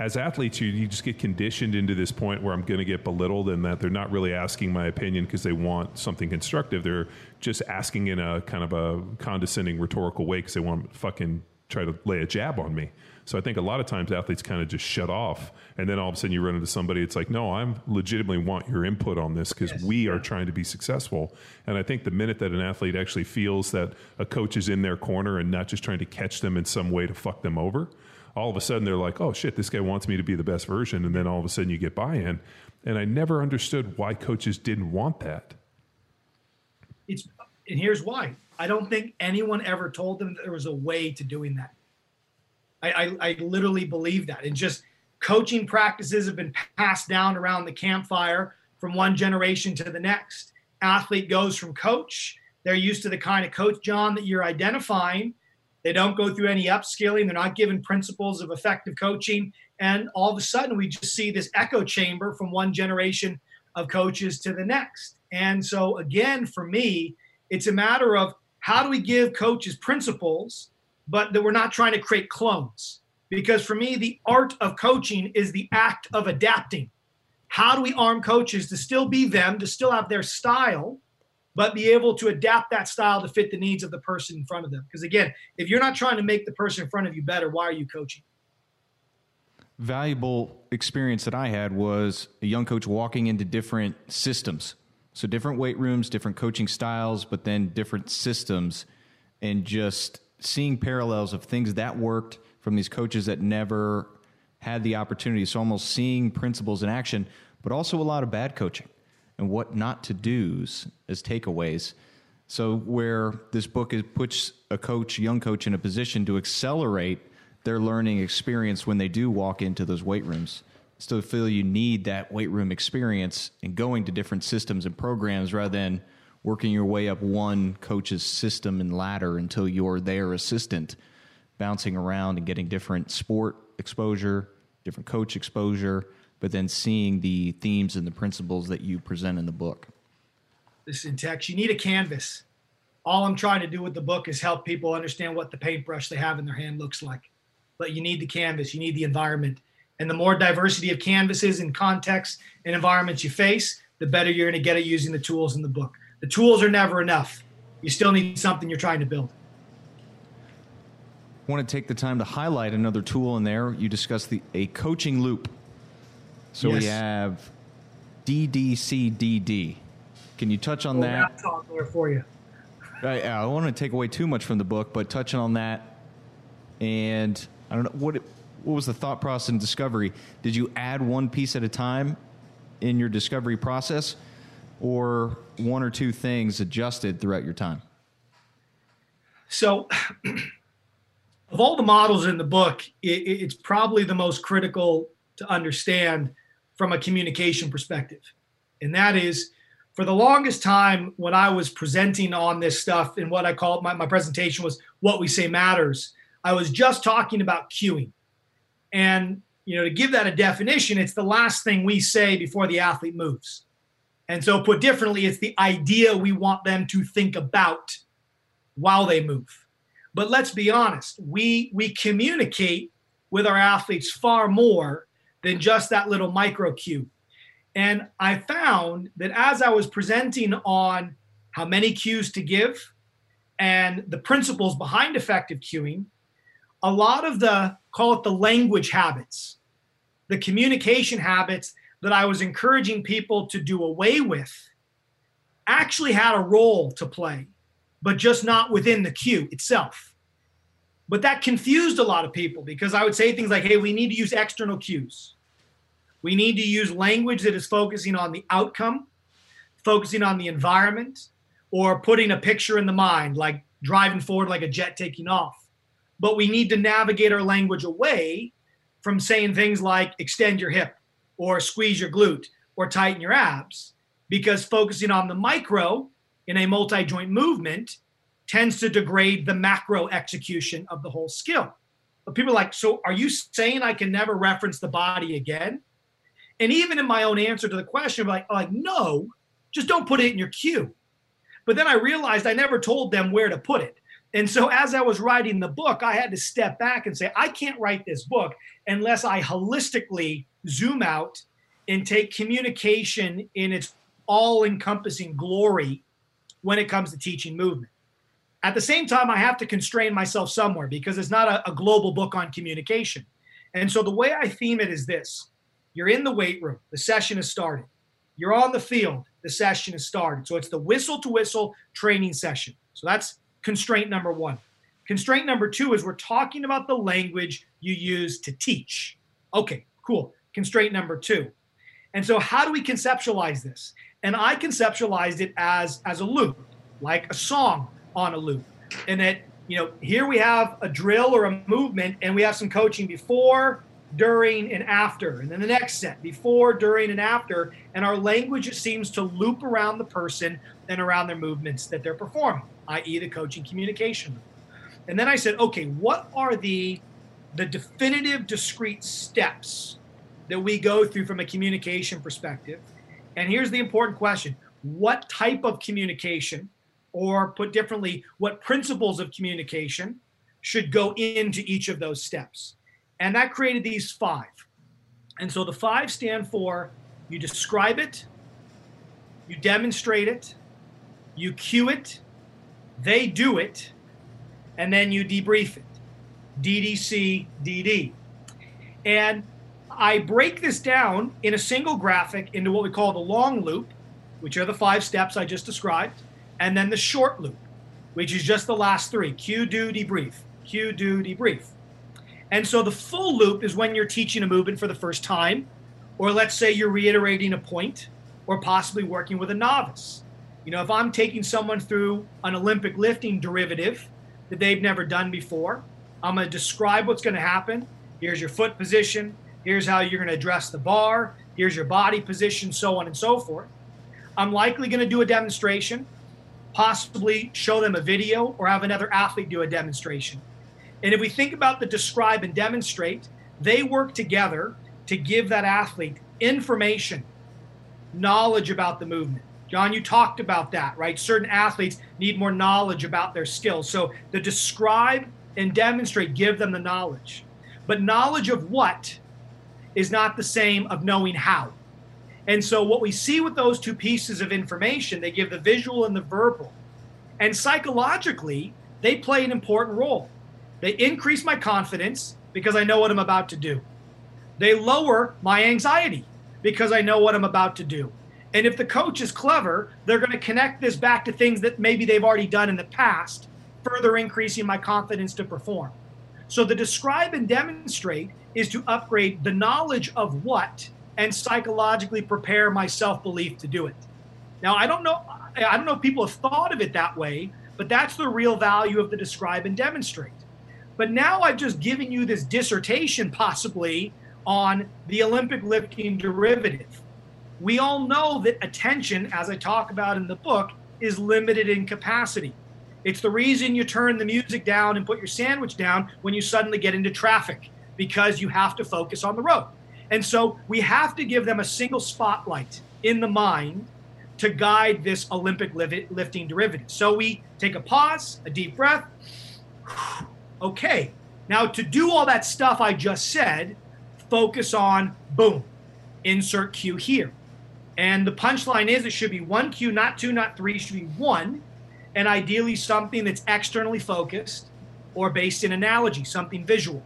as athletes, you, you just get conditioned into this point where I'm going to get belittled and that they're not really asking my opinion because they want something constructive. They're just asking in a kind of a condescending rhetorical way because they want to fucking try to lay a jab on me. So I think a lot of times athletes kind of just shut off, and then all of a sudden you run into somebody. It's like, no, I'm legitimately want your input on this because Yes. we are trying to be successful. And I think the minute that an athlete actually feels that a coach is in their corner and not just trying to catch them in some way to fuck them over, all of a sudden they're like, oh shit, this guy wants me to be the best version. And then all of a sudden you get buy-in. And I never understood why coaches didn't want that. It's and here's why. I don't think anyone ever told them that there was a way to doing that. I, I, I literally believe that. And just coaching practices have been passed down around the campfire from one generation to the next. Athlete goes from coach. They're used to the kind of coach, John, that you're identifying. They don't go through any upskilling. They're not given principles of effective coaching. And all of a sudden, we just see this echo chamber from one generation of coaches to the next. And so, again, for me, it's a matter of how do we give coaches principles, but that we're not trying to create clones. Because for me, the art of coaching is the act of adapting. How do we arm coaches to still be them, to still have their style, but be able to adapt that style to fit the needs of the person in front of them? Because again, if you're not trying to make the person in front of you better, why are you coaching? valuable experience that I had was a young coach walking into different systems. So different weight rooms, different coaching styles, but then different systems and just seeing parallels of things that worked from these coaches that never had the opportunity. So almost seeing principles in action, but also a lot of bad coaching and what not to do's as takeaways. So where this book is, puts a coach, young coach, in a position to accelerate their learning experience when they do walk into those weight rooms. Still feel you need that weight room experience and going to different systems and programs rather than working your way up one coach's system and ladder until you're their assistant, bouncing around and getting different sport exposure, different coach exposure, but then seeing the themes and the principles that you present in the book. Listen, Tex, you need a canvas. All I'm trying to do with the book is help people understand what the paintbrush they have in their hand looks like. But you need the canvas, you need the environment. And the more diversity of canvases and contexts and environments you face, the better you're going to get at using the tools in the book. The tools are never enough. You still need something you're trying to build. I want to take the time to highlight another tool in there. You discussed the a coaching loop. So we have DDCDD. Can you touch on Well, that? that's on there for you. I, I don't want to take away too much from the book, but touching on that, and I don't know what it, what was the thought process in discovery. Did you add one piece at a time in your discovery process, or one or two things adjusted throughout your time? So, (clears throat) of all the models in the book, it, it- it's probably the most critical to understand from a communication perspective. And that is for the longest time when I was presenting on this stuff, and what I called my, my presentation was What We Say Matters, I was just talking about cueing. And, you know, to give that a definition, it's the last thing we say before the athlete moves. And so, put differently, it's the idea we want them to think about while they move. But let's be honest, we we communicate with our athletes far more than just that little micro cue. And I found that as I was presenting on how many cues to give and the principles behind effective cueing, a lot of the call it the language habits, the communication habits that I was encouraging people to do away with actually had a role to play but just not within the cue itself. But that confused a lot of people because I would say things like, hey, we need to use external cues. We need to use language that is focusing on the outcome, focusing on the environment, or putting a picture in the mind, like driving forward like a jet taking off. But we need to navigate our language away from saying things like extend your hip or squeeze your glute or tighten your abs because focusing on the micro in a multi joint movement tends to degrade the macro execution of the whole skill. But people are like, so are you saying I can never reference the body again? And even in my own answer to the question, I'm like, I'm like, no, just don't put it in your cue. But then I realized I never told them where to put it. And so as I was writing the book, I had to step back and say, I can't write this book unless I holistically zoom out and take communication in its all encompassing glory when it comes to teaching movement. At the same time, I have to constrain myself somewhere because it's not a, a global book on communication. And so the way I theme it is this you're in the weight room, the session has started. You're on the field, the session has started. So it's the whistle to whistle training session. So that's constraint number one. Constraint number two is we're talking about the language you use to teach. Okay, cool. Constraint number two. And so how do we conceptualize this? And I conceptualized it as as a loop, like a song on a loop. And that, you know, here we have a drill or a movement and we have some coaching before, during, and after. And then the next set, before, during, and after. And our language seems to loop around the person and around their movements that they're performing, i.e., the coaching communication. And then I said, okay, what are the the definitive discrete steps that we go through from a communication perspective? And here's the important question. What type of communication or put differently, what principles of communication should go into each of those steps. And that created these five. And so the five stand for you describe it, you demonstrate it, you cue it, they do it, and then you debrief it. DDC, DD. And I break this down in a single graphic into what we call the long loop, which are the five steps I just described and then the short loop, which is just the last three cue, do, debrief, cue, do, debrief. And so the full loop is when you're teaching a movement for the first time, or let's say you're reiterating a point, or possibly working with a novice. You know, if I'm taking someone through an Olympic lifting derivative that they've never done before, I'm going to describe what's going to happen. Here's your foot position. Here's how you're going to address the bar. Here's your body position, so on and so forth. I'm likely going to do a demonstration possibly show them a video or have another athlete do a demonstration. And if we think about the describe and demonstrate, they work together to give that athlete information, knowledge about the movement. John, you talked about that, right? Certain athletes need more knowledge about their skills. So the describe and demonstrate give them the knowledge. But knowledge of what is not the same of knowing how. And so, what we see with those two pieces of information, they give the visual and the verbal. And psychologically, they play an important role. They increase my confidence because I know what I'm about to do. They lower my anxiety because I know what I'm about to do. And if the coach is clever, they're going to connect this back to things that maybe they've already done in the past, further increasing my confidence to perform. So the describe and demonstrate is to upgrade the knowledge of what and psychologically prepare my self belief to do it. Now, I don't know. I don't know if people have thought of it that way, but that's the real value of the describe and demonstrate. But now I've just given you this dissertation, possibly on the Olympic lifting derivative. We all know that attention, as I talk about in the book, is limited in capacity. It's the reason you turn the music down and put your sandwich down when you suddenly get into traffic because you have to focus on the road. And so we have to give them a single spotlight in the mind to guide this Olympic lifting derivative. So we take a pause, a deep breath. (sighs) Okay, now to do all that stuff I just said, focus on boom, insert cue here. And the punchline is it should be one cue, not two, not three, should be one. And ideally something that's externally focused or based in analogy, something visual.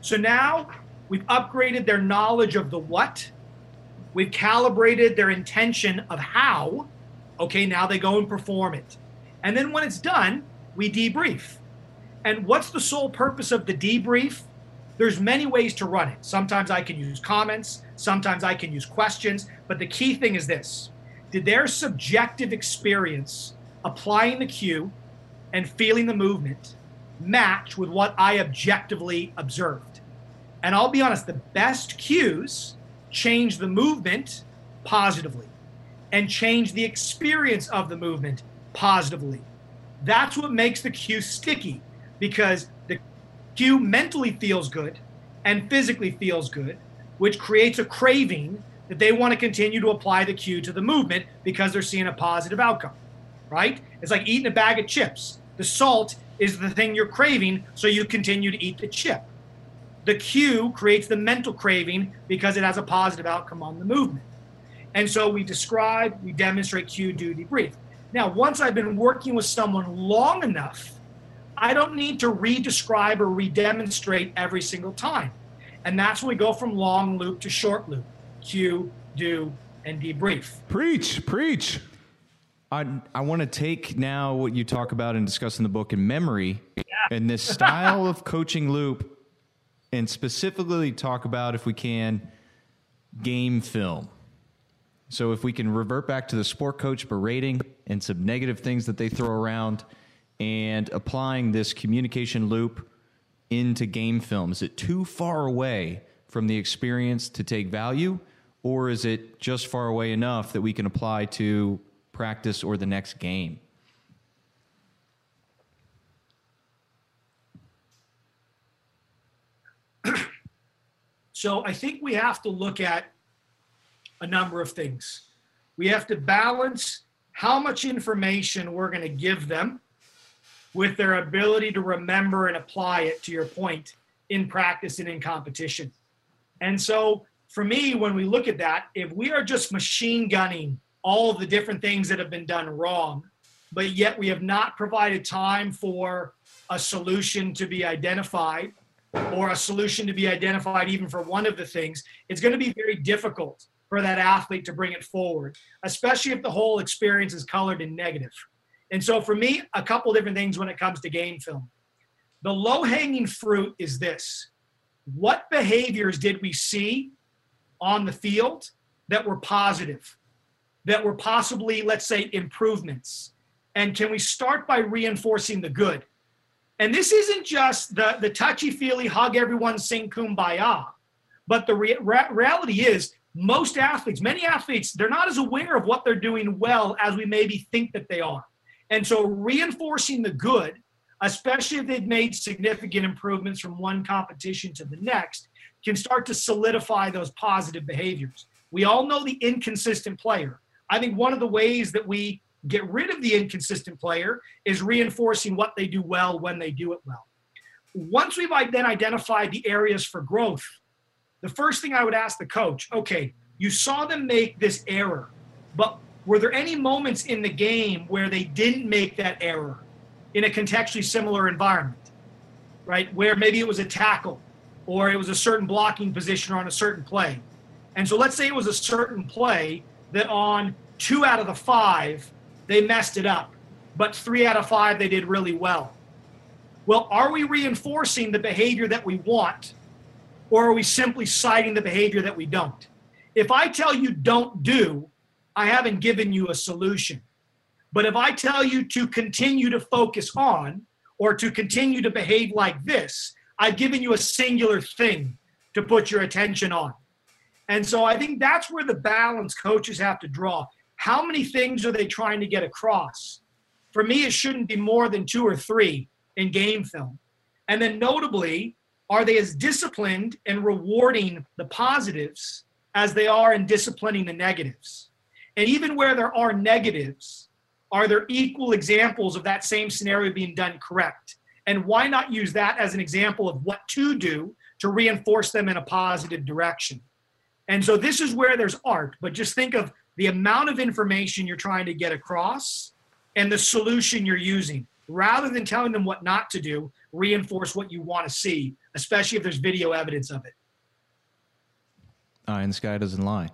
So now We've upgraded their knowledge of the what. We've calibrated their intention of how. Okay, now they go and perform it. And then when it's done, we debrief. And what's the sole purpose of the debrief? There's many ways to run it. Sometimes I can use comments, sometimes I can use questions, but the key thing is this. Did their subjective experience applying the cue and feeling the movement match with what I objectively observed? And I'll be honest, the best cues change the movement positively and change the experience of the movement positively. That's what makes the cue sticky because the cue mentally feels good and physically feels good, which creates a craving that they want to continue to apply the cue to the movement because they're seeing a positive outcome, right? It's like eating a bag of chips. The salt is the thing you're craving, so you continue to eat the chip. The cue creates the mental craving because it has a positive outcome on the movement. And so we describe, we demonstrate cue, do, debrief. Now, once I've been working with someone long enough, I don't need to re-describe or re-demonstrate every single time. And that's when we go from long loop to short loop. Cue, do, and debrief. Preach, preach. I, I want to take now what you talk about and discuss in the book in memory and this style of coaching loop and specifically talk about, if we can, game film. So, if we can revert back to the sport coach berating and some negative things that they throw around and applying this communication loop into game film, is it too far away from the experience to take value? Or is it just far away enough that we can apply to practice or the next game? So I think we have to look at a number of things. We have to balance how much information we're going to give them with their ability to remember and apply it, to your point, in practice and in competition. And so for me, when we look at that, if we are just machine gunning all the different things that have been done wrong, but yet we have not provided time for a solution to be identified or a solution to be identified even for one of the things, it's going to be very difficult for that athlete to bring it forward, especially if the whole experience is colored in negative. And so for me, a couple different things when it comes to game film. The low hanging fruit is this what behaviors did we see on the field that were positive, that were possibly, let's say, improvements? And can we start by reinforcing the good? And this isn't just the, the touchy feely hug everyone, sing kumbaya. But the re- re- reality is, most athletes, many athletes, they're not as aware of what they're doing well as we maybe think that they are. And so reinforcing the good, especially if they've made significant improvements from one competition to the next, can start to solidify those positive behaviors. We all know the inconsistent player. I think one of the ways that we get rid of the inconsistent player is reinforcing what they do well when they do it well. Once we've then identified the areas for growth, the first thing I would ask the coach okay, you saw them make this error, but were there any moments in the game where they didn't make that error in a contextually similar environment, right? Where maybe it was a tackle or it was a certain blocking position or on a certain play. And so let's say it was a certain play that on two out of the five, they messed it up, but three out of five they did really well. Well, are we reinforcing the behavior that we want, or are we simply citing the behavior that we don't? If I tell you don't do, I haven't given you a solution. But if I tell you to continue to focus on or to continue to behave like this, I've given you a singular thing to put your attention on. And so I think that's where the balance coaches have to draw. How many things are they trying to get across? For me, it shouldn't be more than two or three in game film. And then, notably, are they as disciplined and rewarding the positives as they are in disciplining the negatives? And even where there are negatives, are there equal examples of that same scenario being done correct? And why not use that as an example of what to do to reinforce them in a positive direction? And so this is where there's art, but just think of the amount of information you're trying to get across and the solution you're using. Rather than telling them what not to do, reinforce what you want to see, especially if there's video evidence of it. Uh, and sky doesn't lie.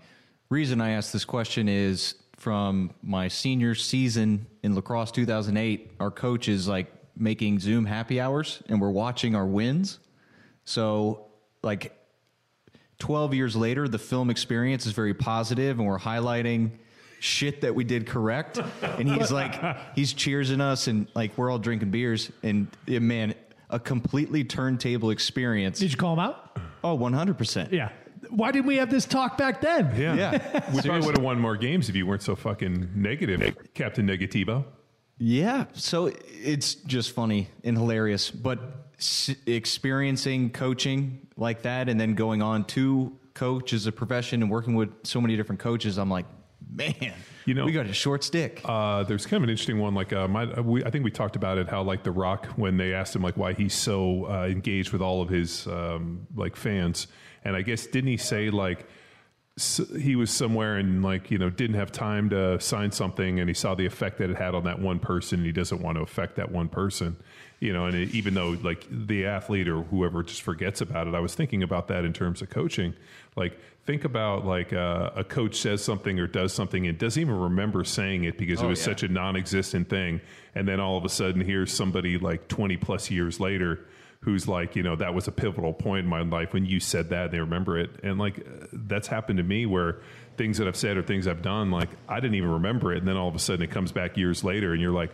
Reason I ask this question is from my senior season in lacrosse 2008, our coach is like making Zoom happy hours and we're watching our wins. So, like 12 years later, the film experience is very positive and we're highlighting shit that we did correct. And he's like, (laughs) he's cheersing us and like we're all drinking beers. And yeah, man, a completely turntable experience. Did you call him out? Oh, 100%. Yeah. Why didn't we have this talk back then? Yeah. Yeah. We probably would have won more games if you weren't so fucking negative, Captain Negativo. Yeah, so it's just funny and hilarious, but s- experiencing coaching like that and then going on to coach as a profession and working with so many different coaches, I'm like, man, You know- we got a short stick. Uh, there's kind of an interesting one. Like, uh, my, we, I think we talked about it. How like The Rock, when they asked him like why he's so uh, engaged with all of his um, like fans, and I guess didn't he say like s he was somewhere and like you know didn't have time to sign something and he saw the effect that it had on that one person and he doesn't want to affect that one person you know and it, even though like the athlete or whoever just forgets about it i was thinking about that in terms of coaching like think about like uh, a coach says something or does something and doesn't even remember saying it because it was yeah. such a non-existent thing and then all of a sudden here's somebody like 20 plus years later who's like, you know, that was a pivotal point in my life when you said that and they remember it. And like, uh, that's happened to me where things that I've said or things I've done, like, I didn't even remember it. And then all of a sudden it comes back years later and you're like,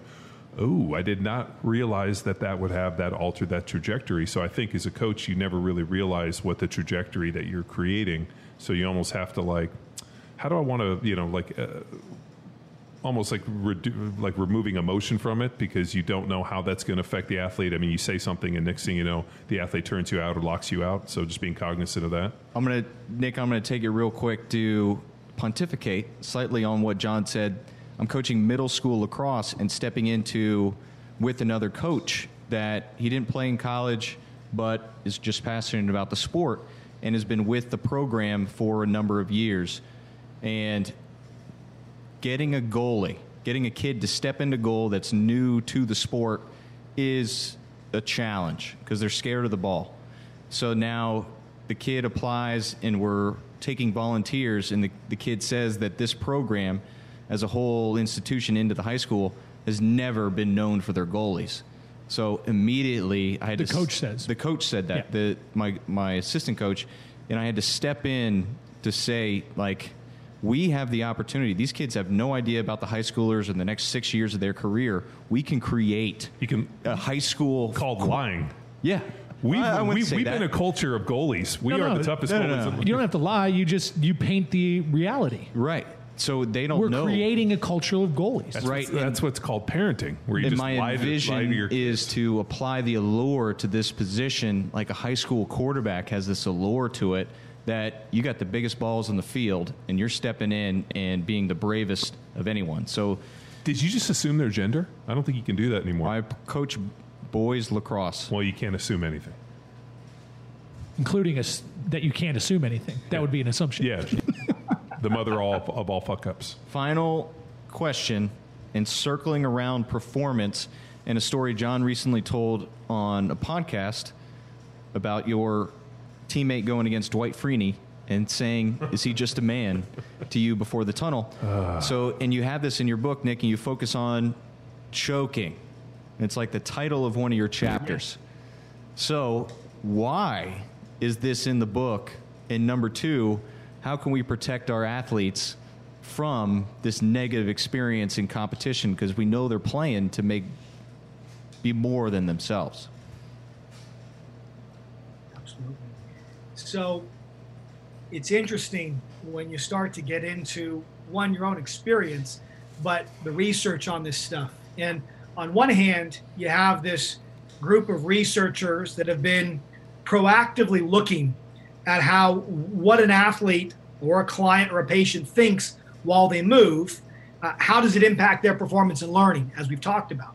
oh, I did not realize that that would have that alter that trajectory. So I think as a coach, you never really realize what the trajectory that you're creating. So you almost have to like, how do I want to, you know, like, uh, almost like redu- like removing emotion from it because you don't know how that's going to affect the athlete. I mean, you say something, and next thing you know, the athlete turns you out or locks you out. So just being cognizant of that. I'm gonna Nick. I'm gonna take it real quick to pontificate slightly on what John said. I'm coaching middle school lacrosse and stepping into with another coach that he didn't play in college, but is just passionate about the sport and has been with the program for a number of years. And getting a goalie, getting a kid to step into goal that's new to the sport is a challenge because they're scared of the ball. So now the kid applies and we're taking volunteers, and the, the kid says that this program, as a whole institution into the high school, has never been known for their goalies. So immediately, I had The to coach says. the coach said that Yeah. the my my assistant coach, and I had to step in to say like, we have the opportunity. These kids have no idea about the high schoolers in the next six years of their career. We can create You can a high school called lying. Yeah, We've, I- I we've, we've been a culture of goalies. We No, are no, the toughest no, no, goalies. no. in You don't have to lie. You just you paint the reality. right. So they don't We're know. creating a culture of goalies. That's Right, what's- That's what's called parenting, where you and just my lie to, lie vision to your is to apply the allure to this position, like a high school quarterback has this allure to it. That you got the biggest balls in the field, and you're stepping in and being the bravest of anyone. So Did you just assume their gender? I don't think you can do that anymore. I coach boys lacrosse. well, you can't assume anything. including us that you can't assume anything. That would be an assumption. Yeah. (laughs) the mother all, of all fuck ups. Final question, and circling around performance, and a story John recently told on a podcast about your teammate going against Dwight Freeney and saying, "Is he just a man?" to you before the tunnel. Ah. so, and you have this in your book, Nick, and you focus on choking. It's like the title of one of your chapters. So, why is this in the book? And number two, how can we protect our athletes from this negative experience in competition? Because we know they're playing to make be more than themselves. Absolutely. So it's interesting when you start to get into one, your own experience, but the research on this stuff. And on one hand, you have this group of researchers that have been proactively looking at how what an athlete or a client or a patient thinks while they move, uh, how does it impact their performance and learning, as we've talked about.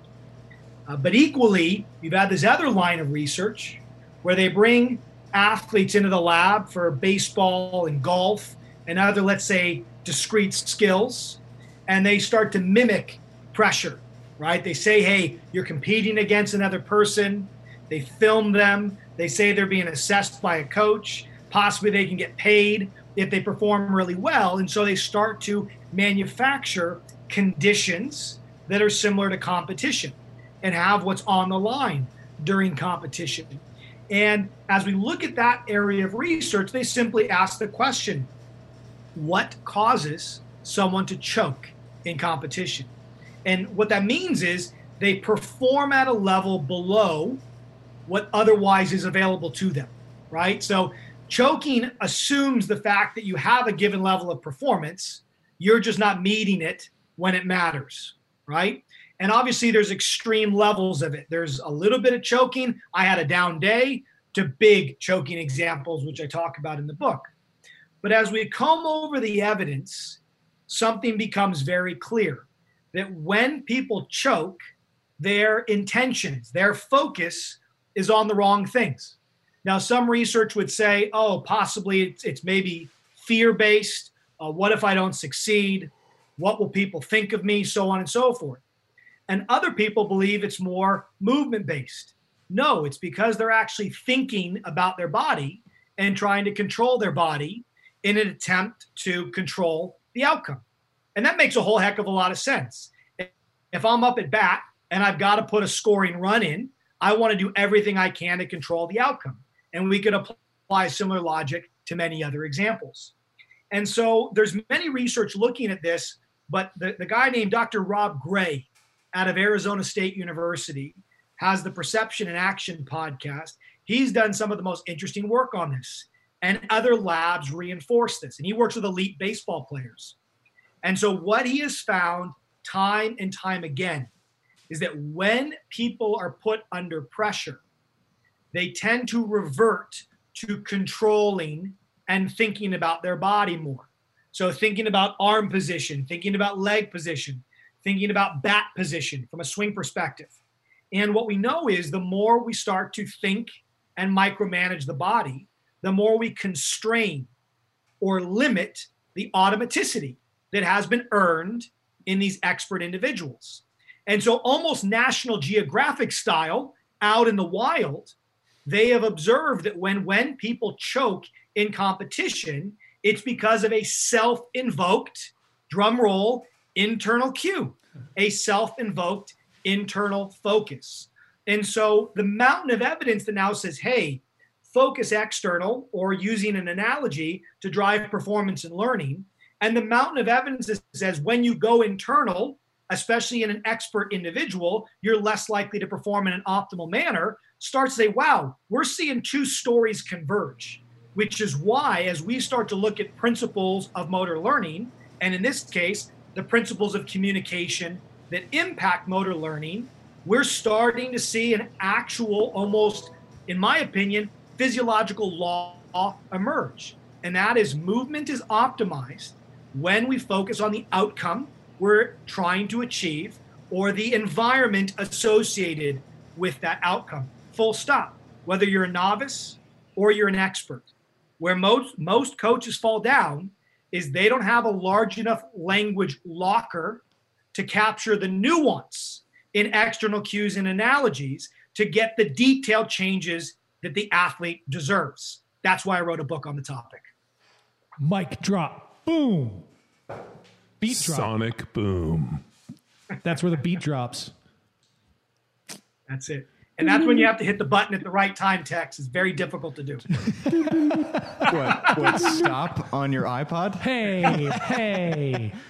Uh, but equally, you've had this other line of research where they bring athletes into the lab for baseball and golf and other, let's say, discrete skills, and they start to mimic pressure, right? They say, hey, you're competing against another person. They film them. They say they're being assessed by a coach. Possibly they can get paid if they perform really well. And so they start to manufacture conditions that are similar to competition and have what's on the line during competition. And as we look at that area of research, they simply ask the question what causes someone to choke in competition? And what that means is they perform at a level below what otherwise is available to them, right? So choking assumes the fact that you have a given level of performance, you're just not meeting it when it matters, right? And obviously, there's extreme levels of it. There's a little bit of choking. I had a down day to big choking examples, which I talk about in the book. But as we comb over the evidence, something becomes very clear that when people choke, their intentions, their focus is on the wrong things. Now, some research would say, oh, possibly it's, it's maybe fear based. Uh, what if I don't succeed? What will people think of me? So on and so forth. And other people believe it's more movement based. No, it's because they're actually thinking about their body and trying to control their body in an attempt to control the outcome. And that makes a whole heck of a lot of sense. If I'm up at bat and I've got to put a scoring run in, I want to do everything I can to control the outcome. And we could apply similar logic to many other examples. And so there's many research looking at this, but the, the guy named Dr. Rob Gray out of Arizona State University has the Perception and Action podcast. He's done some of the most interesting work on this, and other labs reinforce this. And he works with elite baseball players. And so, what he has found time and time again is that when people are put under pressure, they tend to revert to controlling and thinking about their body more. So, thinking about arm position, thinking about leg position, thinking about bat position from a swing perspective. And what we know is the more we start to think and micromanage the body, the more we constrain or limit the automaticity that has been earned in these expert individuals. And so, almost National Geographic style, out in the wild, they have observed that when when people choke in competition, it's because of a self-invoked drum roll internal cue, a self-invoked internal focus. And so the mountain of evidence that now says, hey, focus external or using an analogy to drive performance and learning. And the mountain of evidence says when you go internal, especially in an expert individual, you're less likely to perform in an optimal manner. Start to say, wow, we're seeing two stories converge, which is why, as we start to look at principles of motor learning, and in this case, the principles of communication that impact motor learning, we're starting to see an actual, almost, in my opinion, physiological law emerge. And that is movement is optimized when we focus on the outcome we're trying to achieve or the environment associated with that outcome. Full stop. Whether you're a novice or you're an expert. Where most most coaches fall down is they don't have a large enough language locker to capture the nuance in external cues and analogies to get the detailed changes that the athlete deserves. That's why I wrote a book on the topic. Mic drop. Boom. Beat drop. Sonic boom. That's where the beat drops. That's it. And that's when you have to hit the button at the right time, Tex. It's very difficult to do. (laughs) what, what? Stop on your iPod? Hey, hey. (laughs)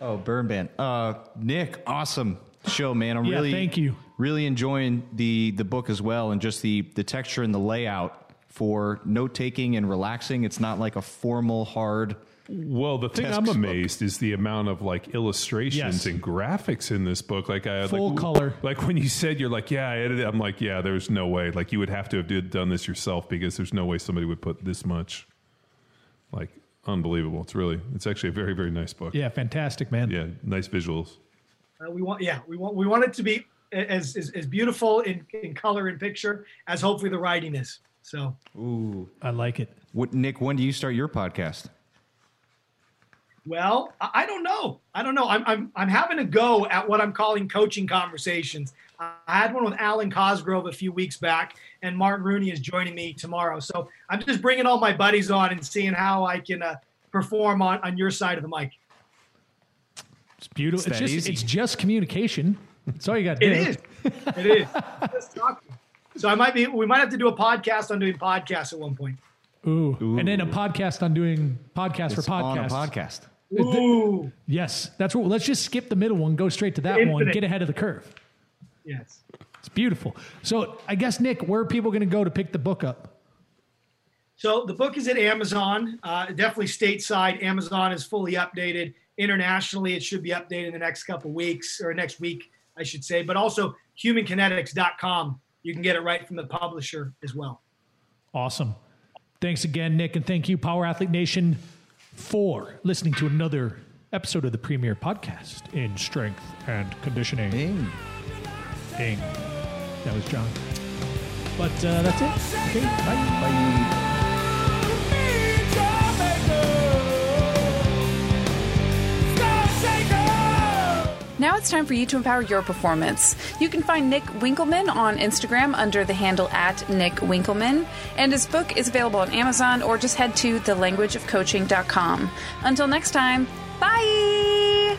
Oh, burn ban. Uh, Nick, awesome show, man. I'm Yeah, really thank you. Really enjoying the the book as well, and just the the texture and the layout for note taking and relaxing. It's not like a formal hard. Well, the thing I'm Textbook. amazed is the amount of like illustrations Yes. and graphics in this book. Like I Full like, color. Like when you said you're like, yeah, I edited. I'm like, yeah, there's no way. Like you would have to have did, done this yourself because there's no way somebody would put this much. Like unbelievable. It's really. It's actually a very very nice book. Yeah, fantastic, man. Yeah, nice visuals. Uh, we want, yeah, we want, we want it to be as as, as beautiful in, in color and picture as hopefully the writing is. So Ooh, I like it. what, Nick? When do you start your podcast? Well, I I don't know. I don't know. I'm, I'm, I'm having a go at what I'm calling coaching conversations. I had one with Alwyn Cosgrove a few weeks back, and Martin Rooney is joining me tomorrow. So I'm just bringing all my buddies on and seeing how I can uh, perform on, on your side of the mic. It's beautiful. It's It's, just easy. it's just communication. That's all you got to It do. is. It is. Just talking. So I might be. We might have to do a podcast on doing podcasts at one point. Ooh. And then a podcast on doing podcast for It's on a podcasts. podcast. Ooh, Yes, that's what. Let's just skip the middle one, go straight to that one, get ahead of the curve. yes. It's beautiful. So I guess Nick, where are people going to go to pick the book up? So the book is at Amazon, uh, definitely stateside. Amazon is fully updated. Internationally, it should be updated in the next couple weeks or next week, I should say. But also humankinetics.com. You can get it right from the publisher as well. Awesome. Thanks again, Nick, and thank you, Power Athlete Nation, for listening to another episode of the Premier Podcast in Strength and Conditioning. Ding. Ding. That was John. But uh, that's it. Okay, bye. Bye. Now it's time for you to empower your performance. You can find Nick Winkelman on Instagram under the handle at Nick Winkelman, and his book is available on Amazon or just head to thelanguageofcoaching.com. Until next time, bye!